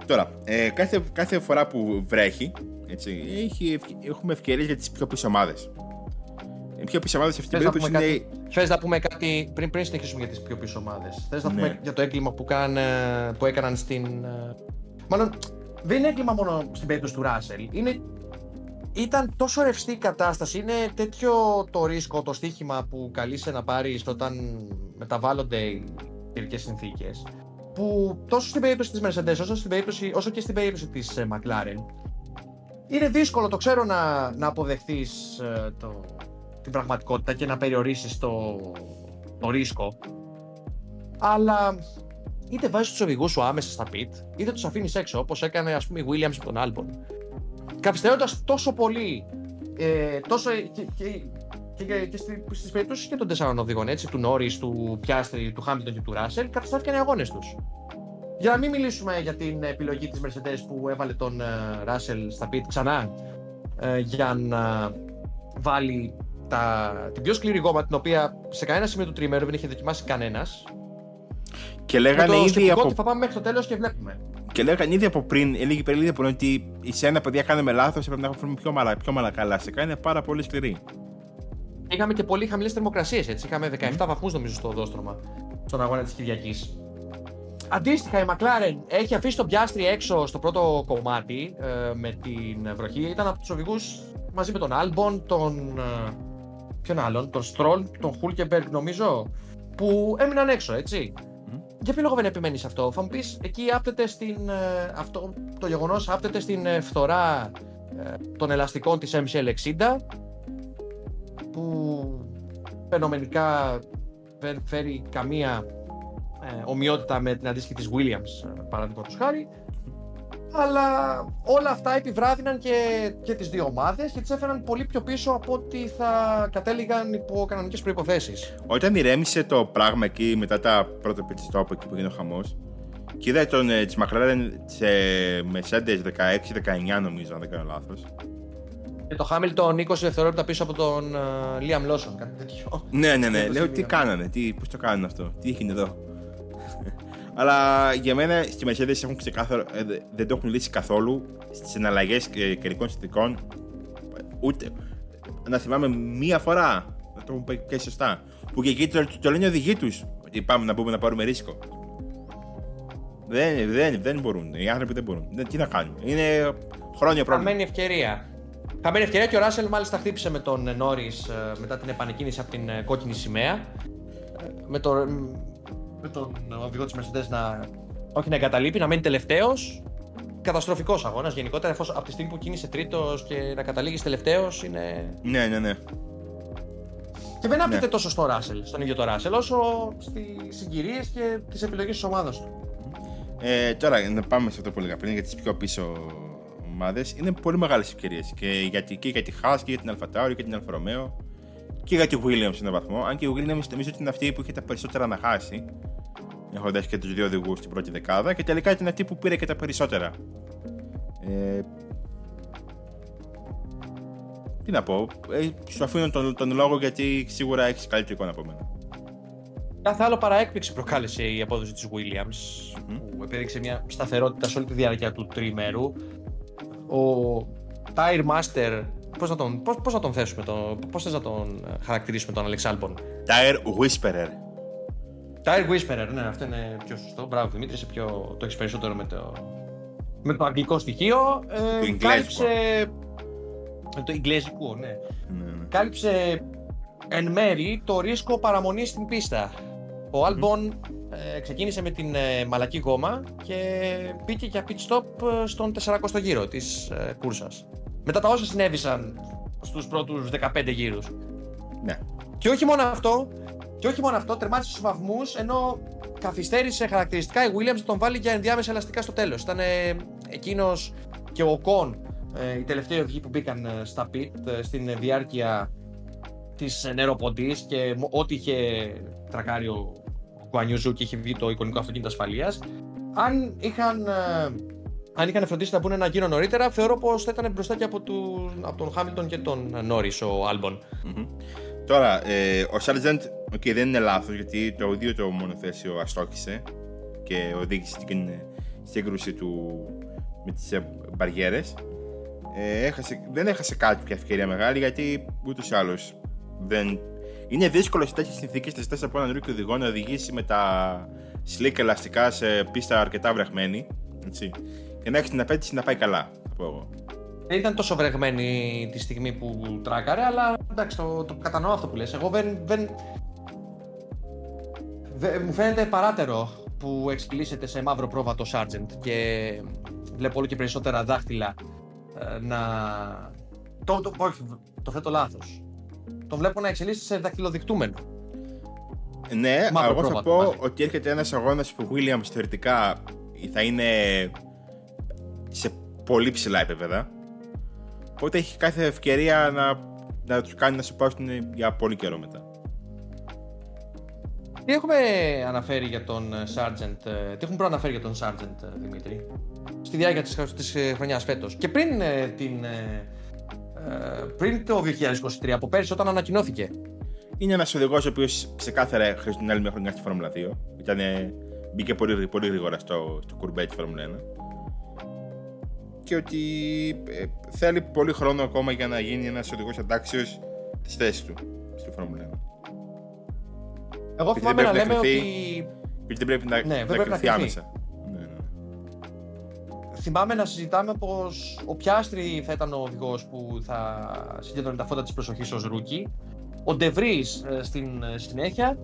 Τώρα, ε, κάθε, κάθε φορά που βρέχει, έτσι, έχει, έχουμε ευκαιρίες για τις πιο πίσω ομάδες. Οι πιο πίσω ομάδες σε αυτή την περίπτωση είναι. Θες να πούμε κάτι πριν, πριν συνεχίσουμε για τις πιο πίσω ομάδες. Θες να ναι. πούμε για το έγκλημα που, κάν, που έκαναν στην. Ε, μάλλον δεν είναι έγκλημα μόνο στην περίπτωση του Ράσελ. Είναι ήταν τόσο ρευστή η κατάσταση. Είναι τέτοιο το ρίσκο, το στοίχημα που καλείσαι να πάρεις όταν μεταβάλλονται οι καιρικές συνθήκες. Που τόσο στην περίπτωση της Mercedes όσο, στην περίπτωση, όσο και στην περίπτωση της ε, McLaren είναι δύσκολο, το ξέρω, να, να αποδεχθείς ε, την πραγματικότητα και να περιορίσεις το, το ρίσκο. Αλλά είτε βάζεις τους οδηγού σου άμεσα στα pit, είτε τους αφήνεις έξω, όπως έκανε ας πούμε η Williams με τον Albon καθυστερώντας τόσο πολύ. Ε, τόσο και, και, και, και στις περιπτώσεις και των τεσσάρων οδηγών, έτσι, του Νόρι, του Πιάστρι, του Χάμιλτον και του Ράσελ, καταστράφηκαν οι αγώνες τους. Για να μην μιλήσουμε για την επιλογή της Mercedes που έβαλε τον Ράσελ στα πίτ ξανά ε, για να βάλει τα, την πιο σκληρή γόμα την οποία σε κανένα σημείο του τριμέρου δεν είχε δοκιμάσει κανένας. Και λέγανε ήδη από... ότι θα πάμε μέχρι το τέλος και βλέπουμε. Και λέγανε ήδη από πριν, έλεγε πριν από πριν ότι η σένα παιδιά κάνουμε λάθος, έπρεπε να έχουμε πιο, μαλα, πιο μαλακά Σε κάνει πάρα πολύ σκληρή. Είχαμε και πολύ χαμηλές θερμοκρασίες έτσι. Είχαμε 17 mm. βαθμούς νομίζω στο οδόστρωμα στον αγώνα της Κυριακής. Αντίστοιχα, η McLaren έχει αφήσει τον Πιάστρι έξω στο πρώτο κομμάτι ε, με την βροχή. Ήταν από τους οδηγούς μαζί με τον Άλμπον, τον. Ε, ποιον άλλον, τον Στρόλ, τον Χούλκεμπεργκ νομίζω, που έμειναν έξω, έτσι. Για ποιο λόγο δεν επιμένεις σε αυτό, θα μου πεις, εκεί άπτεται στην. Ε, αυτό, το γεγονός άπτεται στην ε, φθορά ε, των ελαστικών της MCL60 που φαινομενικά δεν φέρει καμία ομοιότητα με την αντίστοιχη της Williams παραδείγματος χάρη αλλά όλα αυτά επιβράδυναν και, και τις δύο ομάδες και τις έφεραν πολύ πιο πίσω από ότι θα κατέληγαν υπό κανονικές προϋποθέσεις. Όταν ηρέμησε το πράγμα εκεί μετά τα πρώτα pit stop εκεί που έγινε ο χαμός και είδα τον ε, της McLaren σε Mercedes 16-19 νομίζω αν δεν κάνω λάθος και το Hamilton 20 δευτερόλεπτα πίσω από τον uh, Liam Lawson, κάτι τέτοιο. Ναι, ναι, ναι. Λέω τι κάνανε, τι, πώς το κάνουν αυτό, τι έγινε εδώ. Αλλά για μένα στη Mercedes έχουν ξεκάθαρο, ε, δεν το έχουν λύσει καθόλου στις εναλλαγές καιρικών συνθηκών. Ούτε. Να θυμάμαι μία φορά να το έχουν πει σωστά. Που και εκεί το, το λένε οι οδηγοί τους ότι πάμε να μπούμε να πάρουμε ρίσκο. Δεν, δεν, δεν μπορούν. Οι άνθρωποι δεν μπορούν. Δεν, τι να κάνουν. Είναι χρόνια πρόβλημα. Χαμένη ευκαιρία. Χαμένη ευκαιρία και ο Ράσελ μάλιστα χτύπησε με τον Νόρις ε, μετά την επανεκκίνηση από την ε, κόκκινη σημαία. Με το, με τον οδηγό της Mercedes να όχι να εγκαταλείπει, να μένει τελευταίος. Καταστροφικός αγώνας γενικότερα, εφόσον από τη στιγμή που κίνησε τρίτος και να καταλήγει τελευταίος είναι. Ναι, ναι, ναι. Και δεν άπτεται ναι. τόσο στο Ράσελ, στον ίδιο το Ράσελ, όσο στις συγκυρίες και τις επιλογές της ομάδας του. Ε, τώρα, να πάμε σε αυτό που έλεγα πριν για τις πιο πίσω ομάδες. Είναι πολύ μεγάλες ευκαιρίες και για, και για τη Haas και για την Αλφα Tauri και την Αλφα Romeo και για τη Williams σε έναν βαθμό. Αν και η Williams νομίζω ότι είναι αυτή που είχε τα περισσότερα να χάσει έχοντας και τους δύο οδηγούς στην πρώτη δεκάδα και τελικά ήταν αυτή που πήρε και τα περισσότερα. Ε, τι να πω, ε, σου αφήνω τον, τον λόγο γιατί σίγουρα έχεις καλύτερη εικόνα από μένα. Κάθε άλλο παρά έκπληξη προκάλεσε η απόδοση της Williams mm-hmm. που επέδειξε μια σταθερότητα σε όλη τη διάρκεια του τρίμερου. Ο Tire Master, πώς να τον, πώς, πώς να τον θέσουμε, τον, πώς θες να τον χαρακτηρίσουμε τον Alex Albon; Tire Whisperer. Tire Whisperer, ναι, αυτό είναι πιο σωστό. Μπράβο, Δημήτρη, είσαι πιο... το έχεις περισσότερο με το, με το αγγλικό στοιχείο. Ε, το κάλυψε. Το Ιγκλέζικο, ναι. ναι, ναι. Κάλυψε εν μέρη το ρίσκο παραμονής στην πίστα. Ο Albon ε, ξεκίνησε με την ε, μαλακή γόμα και πήγε για pit stop ε, στον 40ο γύρο της ε, κούρσας. Μετά τα όσα συνέβησαν στους πρώτους 15 γύρους. Ναι. Και όχι μόνο αυτό, και όχι μόνο αυτό, τερμάτισε στους βαθμούς ενώ καθυστέρησε χαρακτηριστικά η Williams να τον βάλει για ενδιάμεσα ελαστικά στο τέλος. Ήταν ε, εκείνος και ο Κον ε, οι τελευταίοι οδηγοί που μπήκαν ε, στα pit ε, στην διάρκεια της νεροποντής και ό,τι είχε τρακάρει ο Κουανιούζου και είχε βγει το εικονικό αυτοκίνητο ασφαλείας. Αν είχαν αν είχαν φροντίσει να μπουν ένα γύρο νωρίτερα, θεωρώ πως θα ήταν μπροστά και από, του, από τον Χάμιλτον και τον Νόρι, ο Άλμπον. Τώρα, ε, ο Sargent, okay, δεν είναι λάθος γιατί το ίδιο το μονοθέσιο αστόχησε και οδήγησε στην σύγκρουση του με τις ε, μπαριέρες. Ε, έχασε, δεν έχασε κάτι πια ευκαιρία μεγάλη γιατί ούτως ή άλλως δεν... Είναι δύσκολο σε τέτοιες συνθήκες να ζητάς από έναν rookie οδηγό να οδηγήσει με τα slick ελαστικά σε πίστα αρκετά βρεχμένη έτσι, και να έχεις την απαίτηση να πάει καλά, θα πω εγώ. Δεν ήταν τόσο βρεγμένη τη στιγμή που τράκαρε, αλλά εντάξει, το, το κατανοώ αυτό που λες. Εγώ δεν, δεν, δεν μου φαίνεται παράταιρο που εξελίσσεται σε μαύρο πρόβατο Sargent και βλέπω όλο και περισσότερα δάχτυλα ε, να... Το, το, όχι, το θέτω λάθος. Το βλέπω να εξελίσσεται σε δακτυλοδεικτούμενο. Ναι, Μαύρο εγώ θα πρόβατο, πω μάλλον. ότι έρχεται ένας αγώνας που ο Williams θεωρητικά θα είναι σε πολύ ψηλά επίπεδα. Οπότε έχει κάθε ευκαιρία να, να τους κάνει να σου πάρουν για πολύ καιρό μετά. Τι έχουμε αναφέρει για τον ε, Sargent, ε, τι έχουμε προαναφέρει για τον Sargent, ε, Δημήτρη, στη διάρκεια της, της ε, χρονιάς φέτος και πριν, ε, την, ε, ε, πριν το 2023, από πέρυσι όταν ανακοινώθηκε. Είναι ένας οδηγός ο οποίος ξεκάθαρα χρειάζεται την άλλη μια χρονιά στη Φόρμουλα 2. Ήτανε, μπήκε πολύ, πολύ γρήγορα στο, στο κουρμπέ της Φόρμουλα 1. Και ότι ε, θέλει πολύ χρόνο ακόμα για να γίνει ένας οδηγός αντάξιος της θέσης του στη Φόρμουλα 1. Εγώ Επειδή θυμάμαι δεν να πρέπει να λέμε κρυφθεί. ότι Γιατί δεν πρέπει να, Ναι, δεν να πρέπει να κριθεί κριθεί. άμεσα. Ναι, ναι. θυμάμαι να συζητάμε πως ο Πιάστρι θα ήταν ο οδηγός που θα συγκέντρωνε τα φώτα της προσοχής ως rookie, ο Ντεβρίς στην ε, συνέχεια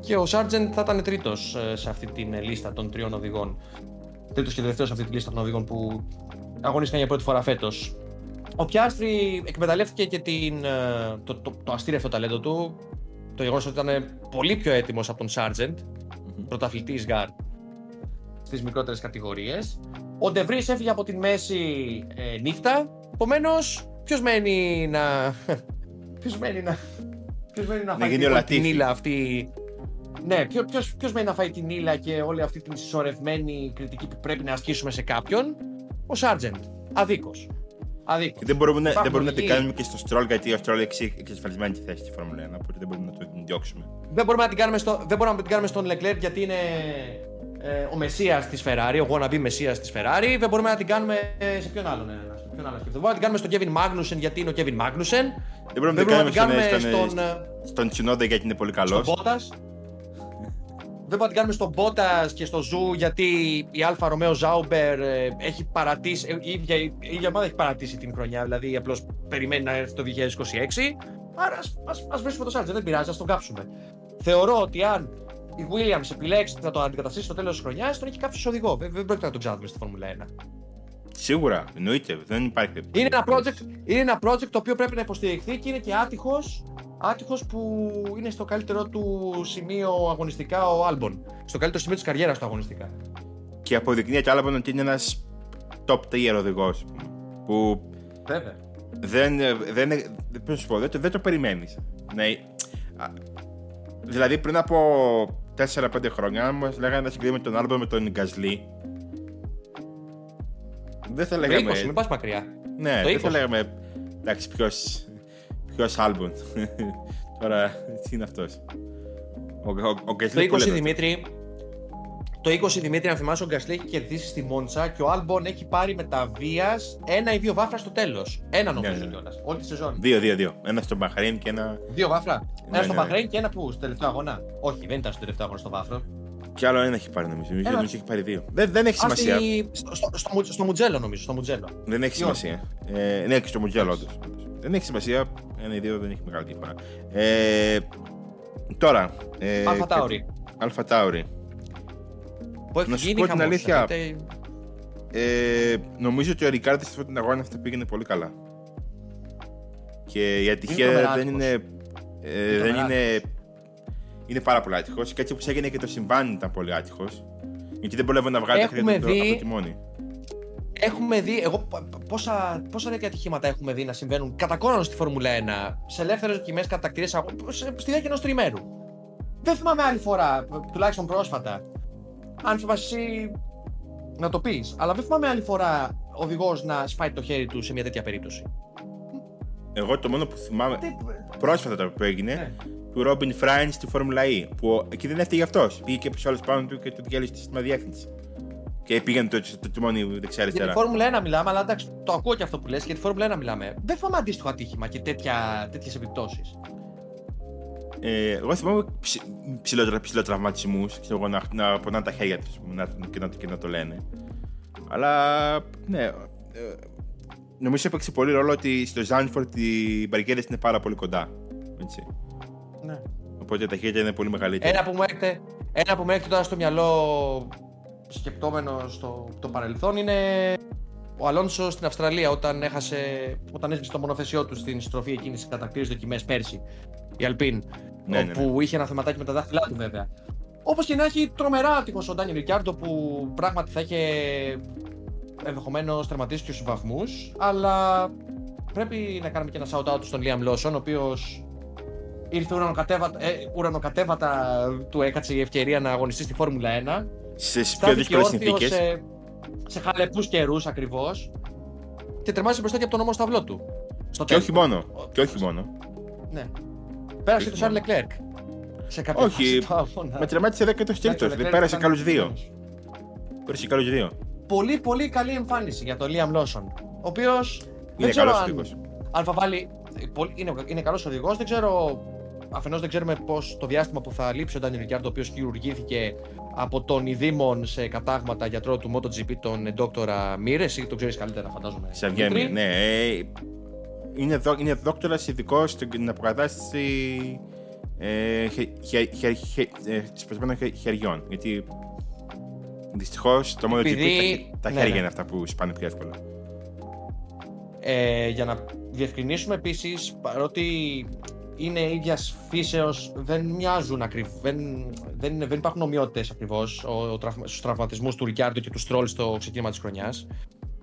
και ο Σάρτζεντ θα ήταν τρίτος ε, σε αυτή την ε, λίστα των τριών οδηγών. Τρίτος και τελευταίος σε αυτή τη λίστα των οδηγών που αγωνίστηκαν για πρώτη φορά φέτος. Ο Πιάστρι εκμεταλλεύτηκε και την, ε, το, το, το αστείρευτο ταλέντο του, το γεγονός ότι ήταν πολύ πιο έτοιμος από τον Σάρτζεντ, πρωταθλητής ΓΑΡ στις μικρότερες κατηγορίες. Ο Ντεβρίς έφυγε από τη μέση ε, νύχτα, επομένως, ποιος μένει να... ποιος μένει να... Ποιος μένει να, Να φάει γίνει την, ο την Λατίφη. ύλα αυτή... Ναι, ποιο, ποιος, ποιος μένει να φάει την ύλα και όλη αυτή την συσσωρευμένη κριτική που πρέπει να ασκήσουμε σε κάποιον. Ο Σάρτζεντ. Αδίκως. Αδίκως. Και δεν μπορούμε, να, δεν Υπάρχουν μπορούμε να την οδηγοί- κάνουμε και στο Stroll γιατί ο Stroll έχει εξασφαλισμένη τη θέση στη Φόρμουλα 1. Οπότε δεν μπορούμε να το διώξουμε. Δεν μπορούμε να την κάνουμε, στο, δεν μπορούμε να την κάνουμε στον Leclerc γιατί είναι ε, ο μεσσίας της Ferrari, ο wannabe μεσσίας της Ferrari. Δεν μπορούμε να την κάνουμε ε, σε ποιον άλλον. Ε, σε ποιον άλλον σκεφτώ. Δεν μπορούμε να την κάνουμε στον Kevin Magnussen γιατί είναι ο Kevin Magnussen. Δεν μπορούμε Δεν να μπορούμε την να την κάνουμε κάνουμε στον, στον, ε, στον Τσουνόντα γιατί είναι πολύ καλός. στον Bottas. Δεν μπορούμε να την κάνουμε στον Bottas και στο Ζου γιατί η Άλφα Ρομέο Ζάουμπερ ε, έχει παρατήσει, ε, η ίδια, η ίδια ομάδα έχει παρατήσει την χρονιά, δηλαδή απλώς περιμένει να έρθει το 2026. Άρα ας, ας, ας βρίσκουμε το Σάρτζε, δεν πειράζει, ας τον κάψουμε. Θεωρώ ότι αν η Williams επιλέξει να το αντικαταστήσει στο τέλος της χρονιάς, τον έχει κάψει ως οδηγό. Δεν, δεν πρόκειται να τον ξαναδούμε στη Φόρμουλα 1. Σίγουρα, εννοείται. Δεν υπάρχει. Είναι ένα, project, είναι ένα project το οποίο πρέπει να υποστηριχθεί και είναι και άτυχος άτυχος που είναι στο καλύτερο του σημείο αγωνιστικά ο Άλμπον. Στο καλύτερο σημείο της καριέρας του αγωνιστικά. Και αποδεικνύεται άλλο ότι είναι ένας top tier οδηγός. Που Βέβαια. δεν. δεν, δεν, πώς να σου πω, δεν, το- δεν το περιμένεις. Ναι. α, Δηλαδή πριν από 4-5 χρόνια, αν μας λέγανε να συγκρίνουμε τον Άλμπο με τον Γκασλί. Δεν θα Το λέγαμε. 20, μην πα μακριά. Ναι, Το δεν θα 20. λέγαμε. Εντάξει, ποιος. Ποιος Άλμπον. Τώρα, τι είναι αυτός; Ο, ο, ο Το Γκασλί 20 που λέτε. Δημήτρη. Το 20 Δημήτρη, αν θυμάσαι, ο Γκασλί έχει κερδίσει στη Μόντσα και ο Άλμπον έχει πάρει με τα βίας ένα ή δύο βάφρα στο τέλος. Ένα νομίζω Ναι, ναι. κιόλας. Όλη τη σεζόν. Δύο, δύο, δύο. Ένα στο Μπαχρέιν και ένα. Δύο βάφρα. Ναι, ένα στο ναι. Μπαχρέιν και ένα που, στο τελευταίο αγώνα. Όχι, δεν ήταν στο τελευταίο αγώνα στο βάφρο. Κι άλλο ένα έχει πάρει νομίζω. Νομίζω Ένα. νομίζω έχει πάρει δύο. Δεν, δεν έχει Α, σημασία. στη- στο, στο, στο, Μουτ- στο Μουτζέλο νομίζω. Στο Μουτζέλο. Δεν έχει Ή όχι. σημασία. Ε, ναι, και στο Μουτζέλο, όντως. Δεν έχει σημασία. Ένα ή δύο δεν έχει μεγάλη διαφορά. Ε, τώρα. Ε, Αλφα Τάουρι. Αλφα Τάουρι. Που έχει να σου γίνει πω την χαμός, αλήθεια, δηλαδή, Ε, νομίζω ότι ο Ρικάρδης σε αυτόν τον αγώνα αυτό πήγαινε πολύ καλά. Και η ατυχία τρομερά δεν άτυχος. είναι. Ε, δεν τρομερά είναι. Είναι πάρα πολύ άτυχος. Και έτσι όπως έγινε και το συμβάν ήταν πολύ άτυχος. Γιατί δεν πρόλαβε να βγάλει Έχουμε το, δει- από το τιμόνι. Έχουμε δει, εγώ π- π- πόσα, πόσα τέτοια ατυχήματα έχουμε δει να συμβαίνουν κατά κόρον στη Φόρμουλα 1, σε ελεύθερες δοκιμές κατά κτηρίες αγώ- σε- στη διάρκεια ενός τριμέρου. Δεν θυμάμαι άλλη φορά, τουλάχιστον πρόσφατα. Αν θυμάσαι εσύ να το πεις, αλλά δεν θυμάμαι άλλη φορά οδηγός να σπάει το χέρι του σε μια τέτοια περίπτωση. Εγώ το μόνο που θυμάμαι. Τι- πρόσφατα το που έγινε, Ναι. Του Ρόμπιν Φράιν στη Φόρμουλα E. Που εκεί δεν έφταιγε αυτός. Πήγε και ποιο άλλος πάνω του και του διάλυσε τη σύστημα διεύθυνση. Και πήγαινε το, το, το τιμόνι Για τη δεξιά-αριστερά. Φόρμουλα 1 μιλάμε, αλλά εντάξει, το ακούω και αυτό που λες, για τη Φόρμουλα 1 μιλάμε. Δεν θυμάμαι αντίστοιχο ατύχημα και τέτοιες επιπτώσεις. Ε, εγώ θυμάμαι ψι, ψηλότερα, ψηλοτραυματισμούς, ξέρω εγώ, να, να πονάνε τα χέρια τους να, και, να, και να το λένε. Αλλά ναι, ε, νομίζω έπαιξε πολύ ρόλο ότι στο Ζάνφορντ οι μπαρικέδε είναι πάρα πολύ κοντά. Έτσι. Ναι. Οπότε τα χέρια είναι πολύ μεγαλύτερα. Ένα που μου έρχεται, ένα που μου έρχεται τώρα στο μυαλό σκεπτόμενο στο το παρελθόν είναι ο Αλόνσο στην Αυστραλία όταν, έχασε, όταν έσβησε το μονοθεσιό του στην στροφή εκείνης στι κατακτήρε δοκιμές πέρσι, η Αλπίν. Ναι, ναι, όπου είχε ένα θεματάκι με τα δάχτυλά του βέβαια. Όπως και να έχει τρομερά άτυχος ο Ντάνιελ Ρικιάρντο που πράγματι θα είχε ενδεχομένως τερματίσει και στους βαθμούς. Αλλά πρέπει να κάνουμε και ένα shout out στον Liam Lawson, ο οποίος ήρθε ουρανοκατέβατα, ε, ουρανοκατέβατα του έκατσε η ευκαιρία να αγωνιστεί στη Φόρμουλα 1. Σε πιο Στάθηκε δύσκολε όρθιο συνθήκες. σε, σε χαλεπούς καιρούς ακριβώς και τερμάτισε μπροστά και από τον νόμο σταυλό του. Στο Και τέλος. όχι μόνο. Και όχι μόνο. Ναι. Πέρασε Όχι το Σαρλ μόνο. Λεκλέρκ. Σε κάποια Όχι, φάση του αγώνα. Με τερμάτισε 13ο Εντάξει, ο τρίτο. Leclerc Δεν πέρασε ήταν καλούς δύο. επιτυχημένος. Πέρασε καλούς δύο. Πολύ πολύ καλή εμφάνιση για τον Liam Lawson. Ο οποίος. Είναι καλός οδηγό. αν θα βάλει. πολύ- Είναι, είναι καλός οδηγός. Δεν ξέρω. Αφενός δεν ξέρουμε πώς το διάστημα που θα λείψει ο Ντάνιελ Ρικιάρντο, ο οποίος χειρουργήθηκε από τον ειδήμον σε κατάγματα γιατρό του MotoGP, τον Dr. Μύρε. Εσύ το ξέρεις καλύτερα, φαντάζομαι. Ξαβιέμι, Δημήτρη; ναι. ε, Είναι, δο, είναι δόκτωρας ειδικός στην αποκατάσταση ε, χε, χε, χε, χε, ε, σπασμένων χε- χεριών. Γιατί δυστυχώς το MotoGP Επειδή- τα, τα ναι, χέρια ναι. είναι αυτά που σπάνε πιο εύκολα. Ε, για να διευκρινίσουμε επίσης, παρότι είναι ίδιας φύσεως, δεν μοιάζουν ακριβώ. Δεν, δεν, είναι- δεν υπάρχουν ομοιότητες ακριβώς στους τραυματισμούς του Ρικιάρντο και του Στρόλ στο ξεκίνημα της χρονιάς.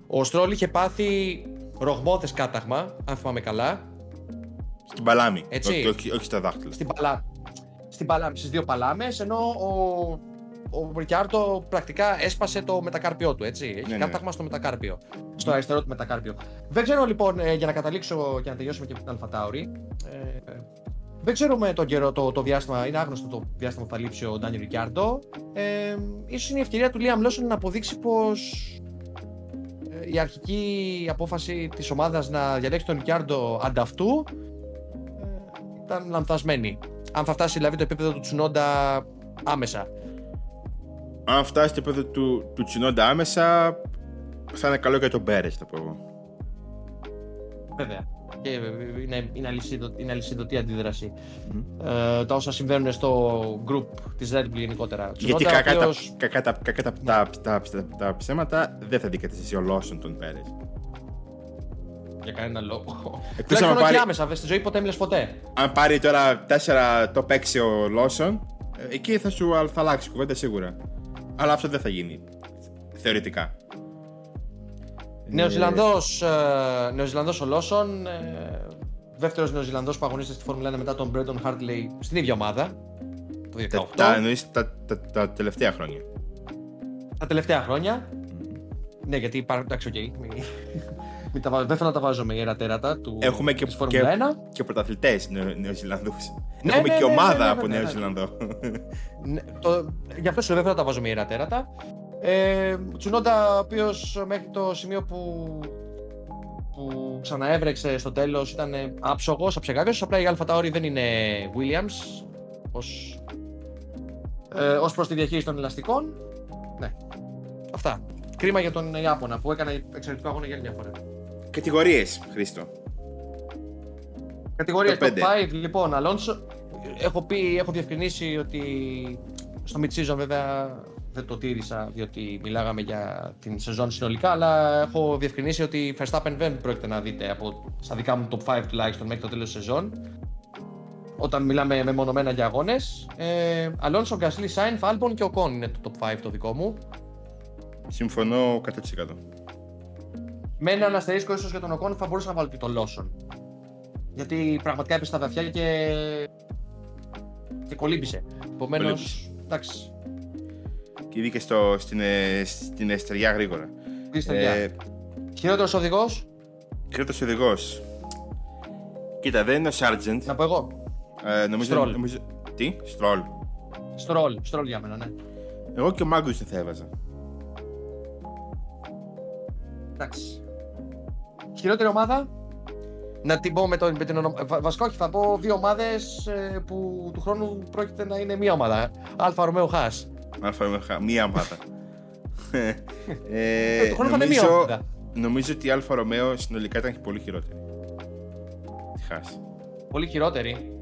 Ο Στρόλ είχε πάθει ρογμώδε κάταγμα, αν θυμάμαι καλά, Στην παλάμη. Έτσι. Όχι, όχι, όχι στα δάχτυλα. στην, παλά... στην παλά... στις δύο παλάμες, ενώ ο, ο Ρικιάρντο πρακτικά έσπασε το μετακάρπιό του, έτσι. Έχει Ναι, ναι. κάταγμα στο μετακάρπιο. Στο αριστερό του μετακάρπιο. Δεν ξέρω λοιπόν, ε, για να καταλήξω και να τελειώσουμε και με την Αλφατάουρη, ε, δεν ξέρουμε τον καιρό, το, το διάστημα, είναι άγνωστο το διάστημα που θα λείψει ο Ντάνι Ρικιάρντο. Ε, ίσως είναι η ευκαιρία του Liam Lawson να αποδείξει πως ε, η αρχική απόφαση της ομάδας να διαλέξει τον Ρικιάρντο ανταυτού ε, ήταν λανθασμένη. Αν θα φτάσει δηλαδή το επίπεδο του Τσουνόντα άμεσα. Αν φτάσει στο επίπεδο του, του Τσινόντα άμεσα, θα είναι καλό για τον Πέρε, θα πω εγώ. Βέβαια. Και ε, είναι, είναι, αλυσίδω, είναι αλυσιδωτή αντίδραση. Μμμ. Ε, τα όσα συμβαίνουν στο group της Red Bull γενικότερα. Γιατί Tsunoda, κακά, ο οποίος- τα, κακά, τα, κακά τα, τα, τα, τα, τα ψέματα δεν θα αντικαταστήσει ο Λόσον τον Πέρε. Για κανένα λόγο. Εκτός Τουλάχιστον άμα όχι πάρει, άμεσα, βέβαια, στη ζωή ποτέ μιλες ποτέ. αν πάρει τώρα 4 το 6 ο Λόσον, ε, εκεί θα σου θα αλλάξει κουβέντα σίγουρα. Αλλά αυτό δεν θα γίνει. Θεωρητικά. Νεοζηλανδός, ε, Νεοζηλανδός ο Λόσον, ε, δεύτερος Νεοζηλανδός που αγωνίζεται στη Φόρμουλα 1 μετά τον Μπρέντον Χάρτλεϊ στην ίδια ομάδα. Το 2018. Τα, τα, εννοείς τα, τα, τα τελευταία χρόνια. Τα τελευταία χρόνια. Ναι, γιατί υπάρχουν. Εντάξει, οκ. Μην, μην τα βάζω- δεν θέλω να τα βάζω με ιερά τέρατα του Έχουμε και, της Φόρμουλα 1. και πρωταθλητές Νεοζηλανδούς. Ναι, Έχουμε ναι, και ναι, ομάδα ναι, ναι, από ναι, ναι. Νέο Ζηλανδό. Ναι, το, γι' αυτό σου λέω δεν θα τα βάζω με ιερατέρατα. Ε, Τσουνόντα, ο οποίος μέχρι το σημείο που, που ξαναέβρεξε στο τέλος ήταν άψογος, αψεγάκιο. Απλά η Αλφα Tauri δεν είναι Williams ως, ε, ως προς τη διαχείριση των ελαστικών. Ναι. Αυτά. Κρίμα για τον Ιάπωνα που έκανε εξαιρετικό αγώνα για άλλη μια φορά. Κατηγορίες, Χρήστο. Κατηγορία Το top πέντε. 5, λοιπόν, Αλόνσο. Έχω πει, έχω διευκρινίσει ότι στο mid-season βέβαια δεν το τήρησα διότι μιλάγαμε για την σεζόν συνολικά, αλλά έχω διευκρινίσει ότι Verstappen δεν πρόκειται να δείτε από στα δικά μου top 5 τουλάχιστον μέχρι το τέλος της σεζόν. Όταν μιλάμε μεμονωμένα για αγώνες. Ε, Αλόνσο, Γκασλή, Σάινφ, Άλμπον και ο Κον είναι το top 5 το δικό μου. Συμφωνώ 100%. Με ένα αστερίσκο ίσως για τον Οκόν θα μπορούσα να βάλω και τον Λόσον. Γιατί πραγματικά έπεσε στα βαθιά και. και κολύμπησε. Επομένως. Κολύμπησε. Εντάξει. Και μπήκε στο, στην, ε, στην εστεριά γρήγορα. Είστε ε... Ε, Χειρότερος οδηγός; Κρήτο οδηγός. Κοίτα, δεν είναι ο Sargent. Να πω εγώ. Ε, νομίζω, Stroll. νομίζω... Τι, Στρόλ. Στρόλ, στρόλ για μένα, ναι. Εγώ και ο Μάγκους δεν θα έβαζα. Εντάξει. Χειρότερη ομάδα; Να την πω με, τον, με την ονομα... Βα- Βασικά, όχι, θα πω δύο ομάδες που του χρόνου πρόκειται να είναι μία ομάδα. Αλφα Ρωμαίο Χάς. Αλφα Ρωμαίο, μία ομάδα. ε, Ε, του χρόνου θα είναι μία νομίζω, ομάδα. νομίζω ότι η Αλφα Ρωμαίο συνολικά ήταν και πολύ χειρότερη. Τη χάσει. Πολύ χειρότερη.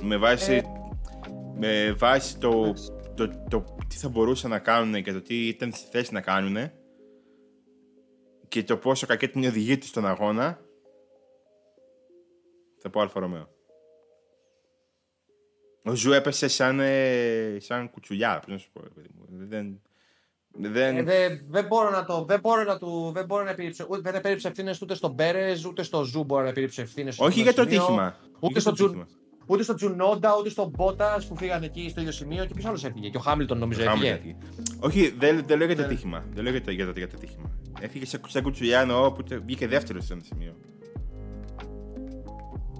Με βάση, Ε, με βάση το, εντάξει. το, το, τι θα μπορούσαν να κάνουν και το τι ήταν στη θέση να κάνουν και το πόσο κακή ήταν η οδηγία του στον αγώνα θα πω Άλφα Ρομέο. Ο Ζου έπεσε σαν, ε, σαν κουτσουλιά, πώς να σου πω. ρε παιδί μου. Δεν, δεν, Ε, δεν δεν μπορώ να το. Δεν μπορώ να του. Δεν μπορώ να επιρρίψω. Ούτε δεν επέρριψε ευθύνες ούτε στον Πέρες, ούτε στο Ζου μπορώ να επιρρίψω ευθύνες. όχι για το ατύχημα. Ούτε Για στο, το Τζουν, ατύχημα. Ούτε στο Τσουνόντα, ούτε στον Μπότας που φύγαν εκεί στο ίδιο σημείο και ποιος άλλος έφυγε. Και ο Χάμιλτον νομίζω Χάμιλτον έφυγε. έφυγε. Όχι, δεν, δεν λέω για το Ναι. ατύχημα. Δεν λέω για το, για το, για το ατύχημα. Έφυγε σε, σαν κουτσουλιά εννοώ που τε- βγήκε δεύτερος σε ένα σημείο.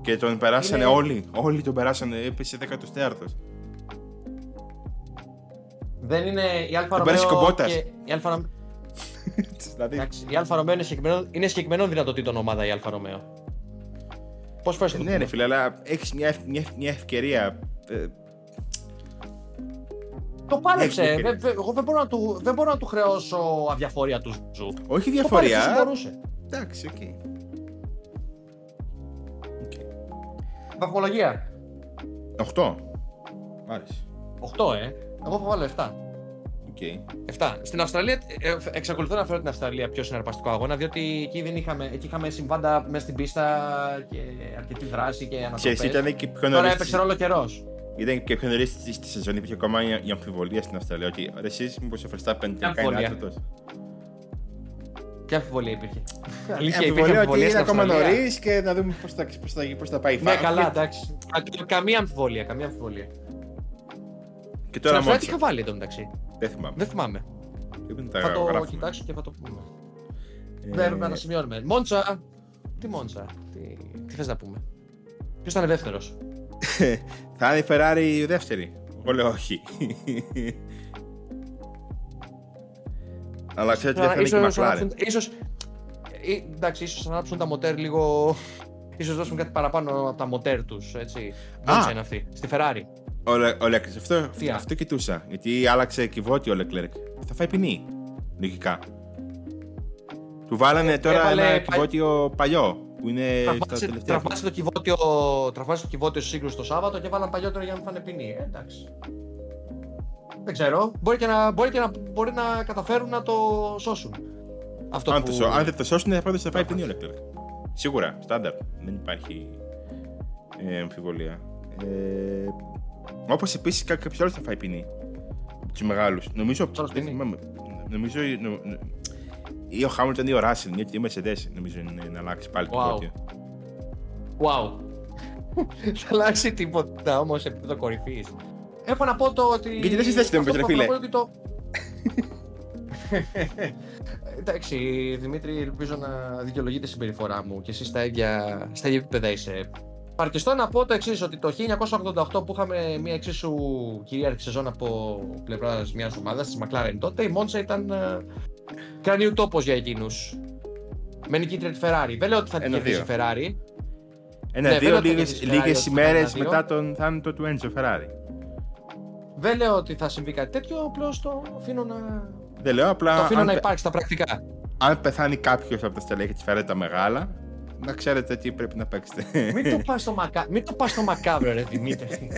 Και τον περάσανε Είναι- όλοι. Όλοι τον περάσανε. Έπεσε 14ο. Δεν είναι η Αλφα Τον πέρασε Ρωμαίο. και ο Μπότας. και Η Άλφα Ρομέο. δηλαδή, Εντάξει, η Άλφα Ρομέο είναι συγκεκριμένο, είναι συγκεκριμένο δυνατοτήτων ομάδα η Άλφα Ρομέο. Πόσες φορές ε, το ναι, ρε πούμε. φίλε, αλλά έχεις μια, ευ- μια, ευ- μια ευκαιρία. Ε, Το πάλεψε. Έχεις Δεν- δεν- Εγώ δεν μπορώ, να του, δεν μπορώ να του χρεώσω αδιαφορία του Ζου. όχι Το πάλεψες όσο αδιαφορία. μπορούσε. Εντάξει, οκ. Βαθμολογία. 8. Μ' άρεσε. 8, ε. Εγώ θα βάλω 7. Οκ. 7. Στην Αυστραλία, ε, εξακολουθώ να φέρω την Αυστραλία πιο συναρπαστικό αγώνα, διότι εκεί, δεν είχαμε, εκεί είχαμε συμβάντα μέσα στην πίστα και αρκετή δράση και Ξέρεις, ανατροπές. ήταν και πιο Τώρα νωρίς έπαιξε στη- ρόλο καιρός. Ήταν και πιο νωρίς στη, στη σεζόν, υπήρχε ακόμα η, η αμφιβολία στην Αυστραλία. Ότι ρε, εσείς μήπως ο Verstappen τελικά είναι αμφιβολία; άτρωτος. Ποια αμφιβολία υπήρχε; Ε, Αλήθεια, υπήρχε αμφιβολία ότι αμφιβολία είναι στην ακόμα Αυστραλία. νωρίς και να δούμε πώς θα, πώς θα, πώς θα πάει η Ναι, φάση. καλά, εντάξει. Κα- Καμία αμφιβολία, καμία αμφιβολία. Και Στην τώρα Αυστραλία τι μόνο. είχα βάλει εδώ μεταξύ; Δεν θυμάμαι. Δεν θυμάμαι. Πρέπει να τα Θα το γράφουμε. κοιτάξω και θα το πούμε. Ε, Δεν έπρεπε να τα σημειώνουμε. Μόντσα. Τι Μόντσα. Τι, τι θες να πούμε; Ποιος ήταν δεύτερος; Θα είναι η Ferrari η δεύτερη. Εγώ λέω όχι. Αλλά ξέρω ότι δεν θα είναι και η McLaren. Ίσως, ε, εντάξει, ίσως ανάψουν τα μοτέρ λίγο... Ίσως δώσουν κάτι παραπάνω από τα μοτέρ τους, έτσι. Μόντσα είναι αυτή. Στη Ferrari. Ο, Λε- ο Leclerc, αυτό, Τι α; αυτό κοιτούσα. Γιατί άλλαξε κυβότιο ο Leclerc. Θα φάει ποινή. Λογικά. Του βάλανε τώρα έβαλε ένα πα- κυβότιο παλιό. Που είναι στα Τραυμάτισε, τελευταία. τραυμάτισε το κυβότιο, τραυμάτισε το κυβότιο στη σύγκρουση το Σάββατο και βάλαν παλιότερο για να μην φάνε ποινή. Ε, εντάξει. Δεν ξέρω. Μπορεί, και να, μπορεί, και να, μπορεί να καταφέρουν να το σώσουν. Αυτό Αν, που... το, σω- αν δεν το σώσουν, θα πρώτα θα φάει ποινή ο Leclerc. Σίγουρα, στάνταρ. Δεν υπάρχει ε, αμφιβολία. Ε, Όπως επίσης κάποιος άλλος θα φάει ποινή. Τους μεγάλους. Νομίζω. άλλος δεν ποινή; θυμάμαι. Νομίζω. νο- νο- ή ο Χάμιλτον ή ο Ράσελ. Μια και η Mercedes νομίζω είναι να αλλάξει πάλι το Wow. πόδι. Wow. θα αλλάξει τίποτα όμως σε επίπεδο κορυφή. Έχω να πω το ότι. Γιατί δεν συζητάς, δεν μου Αυτό πες, που ρε έχω να φίλε. πω είναι ότι το. Εντάξει, Δημήτρη, ελπίζω να δικαιολογεί τη συμπεριφορά μου και εσύ στα ίδια, στα ίδια επίπεδα είσαι. Παρκεστώ να πω το εξής, ότι το 1988 που είχαμε μια εξίσου κυρίαρχη σεζόν από πλευράς μιας ομάδας της McLaren τότε, η Μόντσα ήταν ε, κρανίου τόπο για εκείνους. Με νικήτρια τη Ferrari. Δεν λέω ότι θα την Ένα-δύο. κερδίσει η Ferrari. Ναι, Ένα-δύο βέβαια θα λίγες, κερδίσει η Ferrari λίγες ότι θα ημέρες είναι ένα-δύο. μετά τον θάνατο του Έντζο Ferrari. Δεν λέω ότι θα συμβεί κάτι τέτοιο, απλώς το αφήνω να, Δεν λέω απλά το αφήνω αν, να πε- υπάρξει στα πρακτικά. αν πεθάνει κάποιος από τα στελέχη της Ferrari τα μεγάλα, να ξέρετε τι πρέπει να παίξετε. Μην το πας στο, μακα... Μην το πας στο μακάβρο, ρε Δημήτρη.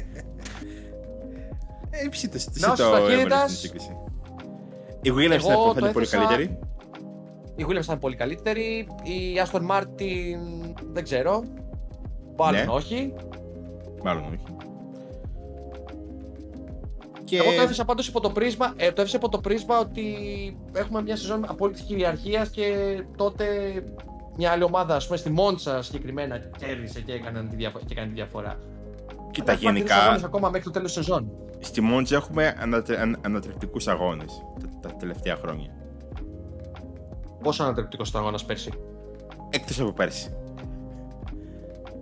Ε, ψή το, ψή Να το σου ταχύτητας. έβαλες στην σύγκριση. Η Williams Εγώ θα το είναι πολύ έθεσα- καλύτερη. η Williams ήταν πολύ καλύτερη. Η Aston Martin δεν ξέρω. Μάλλον Ναι. όχι. Μάλλον όχι. Και... Εγώ το έθεσα πάντως υπό το πρίσμα, ε, το έθεσα υπό το πρίσμα ότι έχουμε μια σεζόν απόλυτη κυριαρχίας και τότε μια άλλη ομάδα, ας πούμε στη Μόντσα συγκεκριμένα, κέρδισε και έκανε τη, διαφο- και έκανε τη διαφορά. Κοίτα, Έχουμε αρκετούς γενικά αγώνες ακόμα μέχρι το τέλος σεζόν. στη Μόντζα έχουμε ανατρε... αν... ανατρεπτικούς αγώνες τα... τα τελευταία χρόνια. Πόσο ανατρεπτικός ήταν ο αγώνας πέρσι; Εκτός από πέρσι.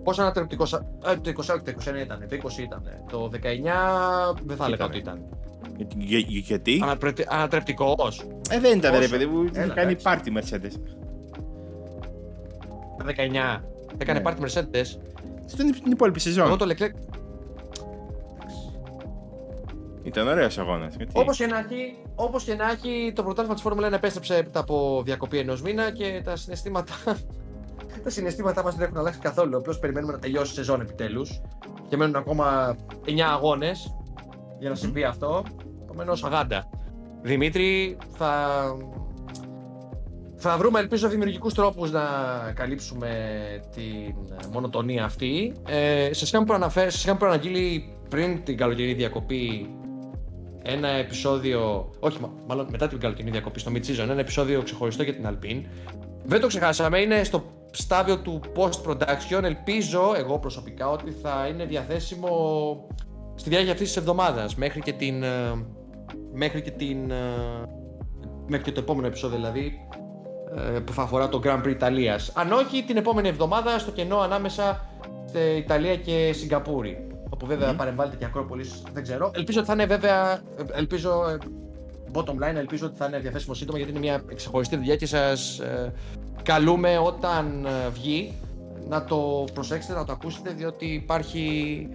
Πόσο ανατρεπτικός. Ε, το 20, το 21 ήταν, το 20 ήταν. Το 19 δεν θα έλεγα ότι ήταν. Για, για- γιατί; Ανατρεπτικός. Ε, δεν ήταν ρε Πόσο; παιδί μου, είχε Έλα, κάνει εντάξει. πάρτι Mercedes. Το 19. Έκανε Ναι. πάρτι Mercedes. Στην στην υπόλοιπη σεζόν. Εγώ το Leclerc. Ήταν ωραίος αγώνας. Όπως και, να έχει, όπως και να έχει, το πρωτάθλημα της Φόρμουλα 1 επέστρεψε μετά από διακοπή ενός μήνα και τα συναισθήματα. τα συναισθήματά μας δεν έχουν αλλάξει καθόλου. Απλώς περιμένουμε να τελειώσει η σεζόν επιτέλους. Και μένουν ακόμα 9 αγώνες για να συμβεί αυτό. Επομένως, αγάντα. Δημήτρη, θα. Θα βρούμε, ελπίζω, δημιουργικούς τρόπους να καλύψουμε την μονοτονία αυτή. Ε, σας είχαμε, προαναφέρει, σας είχαμε προαναγγείλει πριν την καλοκαιρινή διακοπή ένα επεισόδιο, όχι μα- μάλλον μετά την καλοκαιρινή διακοπή στο mid-season, ένα επεισόδιο ξεχωριστό για την Alpine. Δεν το ξεχάσαμε, είναι στο στάδιο του post-production. Ελπίζω εγώ προσωπικά ότι θα είναι διαθέσιμο στη διάρκεια αυτής της εβδομάδας μέχρι και την, ε, μέχρι και την, ε, μέχρι και το επόμενο επεισόδιο δηλαδή ε, που θα αφορά το Grand Prix Ιταλίας. Αν όχι την επόμενη εβδομάδα στο κενό ανάμεσα στη Ιταλία και Σιγκαπούρη. Όπου βέβαια παρεμβάλλεται και η Ακρόπολης, δεν ξέρω. Ελπίζω ότι θα είναι βέβαια, ε, ελπίζω, ε, bottom line, ελπίζω ότι θα είναι διαθέσιμο σύντομα γιατί είναι μια ξεχωριστή δουλειά και σας ε, καλούμε όταν ε, βγει να το προσέξετε, να το ακούσετε διότι υπάρχει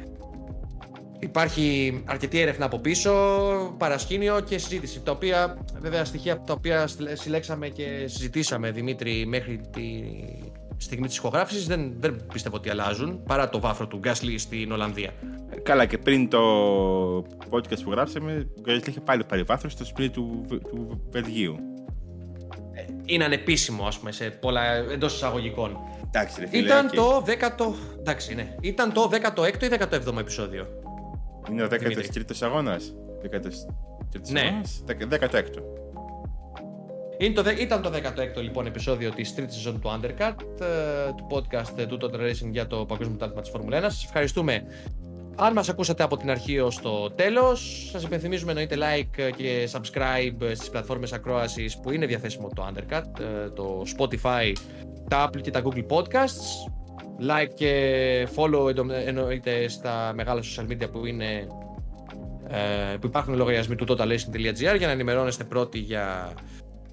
Υπάρχει αρκετή έρευνα από πίσω, παρασκήνιο και συζήτηση. Τα οποία, βέβαια, στοιχεία τα οποία συλλέξαμε και συζητήσαμε, Δημήτρη, μέχρι τη στιγμή της ηχογράφησης δεν, δεν πιστεύω ότι αλλάζουν παρά το βάφρο του Γκάσλι στην Ολλανδία. Καλά, και πριν το podcast που γράψαμε, ο Γκάζι είχε πάλι πάρει βάθρο στο σπίτι του, του Βελγίου. Είναι ανεπίσημο, ας πούμε, σε πολλά εντός εισαγωγικών. Εντάξει, ρε φίλε. Ήταν οκ. το 10ο. Εντάξει, ναι. Ήταν το 16ο ή 17ο επεισόδιο. Είναι ο Δημήτρη. 13ο αγώνας. 13ο Ναι. αγώνας. 16ο. Είναι το, δε- ήταν το 16ο λοιπόν επεισόδιο της τρίτης σεζόν του Undercut, ε, του podcast ε, του Total Racing για το Παγκόσμιο Πρωτάθλημα της Φόρμουλα 1. Σας ευχαριστούμε αν μας ακούσατε από την αρχή ως το τέλος. Σας υπενθυμίζουμε εννοείται like και subscribe στις πλατφόρμες ακρόασης που είναι διαθέσιμο το Undercut, ε, το Spotify, τα Apple και τα Google Podcasts. Like και follow εντο- εννοείται στα μεγάλα social media που είναι ε, που υπάρχουν λογαριασμοί του totalracing.gr για να ενημερώνεστε πρώτοι για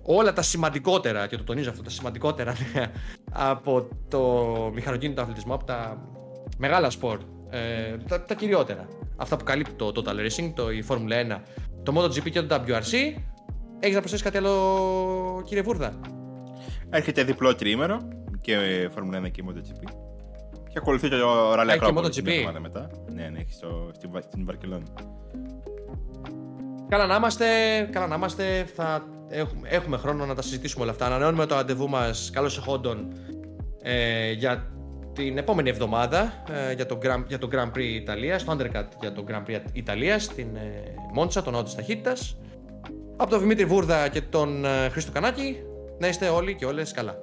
όλα τα σημαντικότερα, και το τονίζω αυτό, τα σημαντικότερα νέα από το μηχανοκίνητο αθλητισμό, από τα μεγάλα σπορ, ε, τα, τα κυριότερα. Αυτά που καλύπτει το Total Racing, το, η Formula 1, το MotoGP και το WRC. Έχεις να προσθέσεις κάτι άλλο, κύριε Βούρδα; Έρχεται διπλό τρίμερο και Φόρμουλα 1 και MotoGP. Και ακολουθεί το Rally Α, και Acropolis MotoGP. την εβδομάδα μετά. Ναι, ναι, έχει στο, στη, Βα- στην Βαρκελόνη. Καλά να είμαστε, καλά να είμαστε. Θα έχουμε, έχουμε χρόνο να τα συζητήσουμε όλα αυτά. Ανανεώνουμε το ραντεβού μας καλώς εχόντων ε, για την επόμενη εβδομάδα ε, για, το Grand, για το Grand Prix Ιταλίας, το Undercut για το Grand Prix Ιταλίας στην ε, Μόντσα, τον ναό της ταχύτητας. Από τον Δημήτρη Βούρδα και τον ε, Χρήστο Κανάκη, να είστε όλοι και όλες καλά.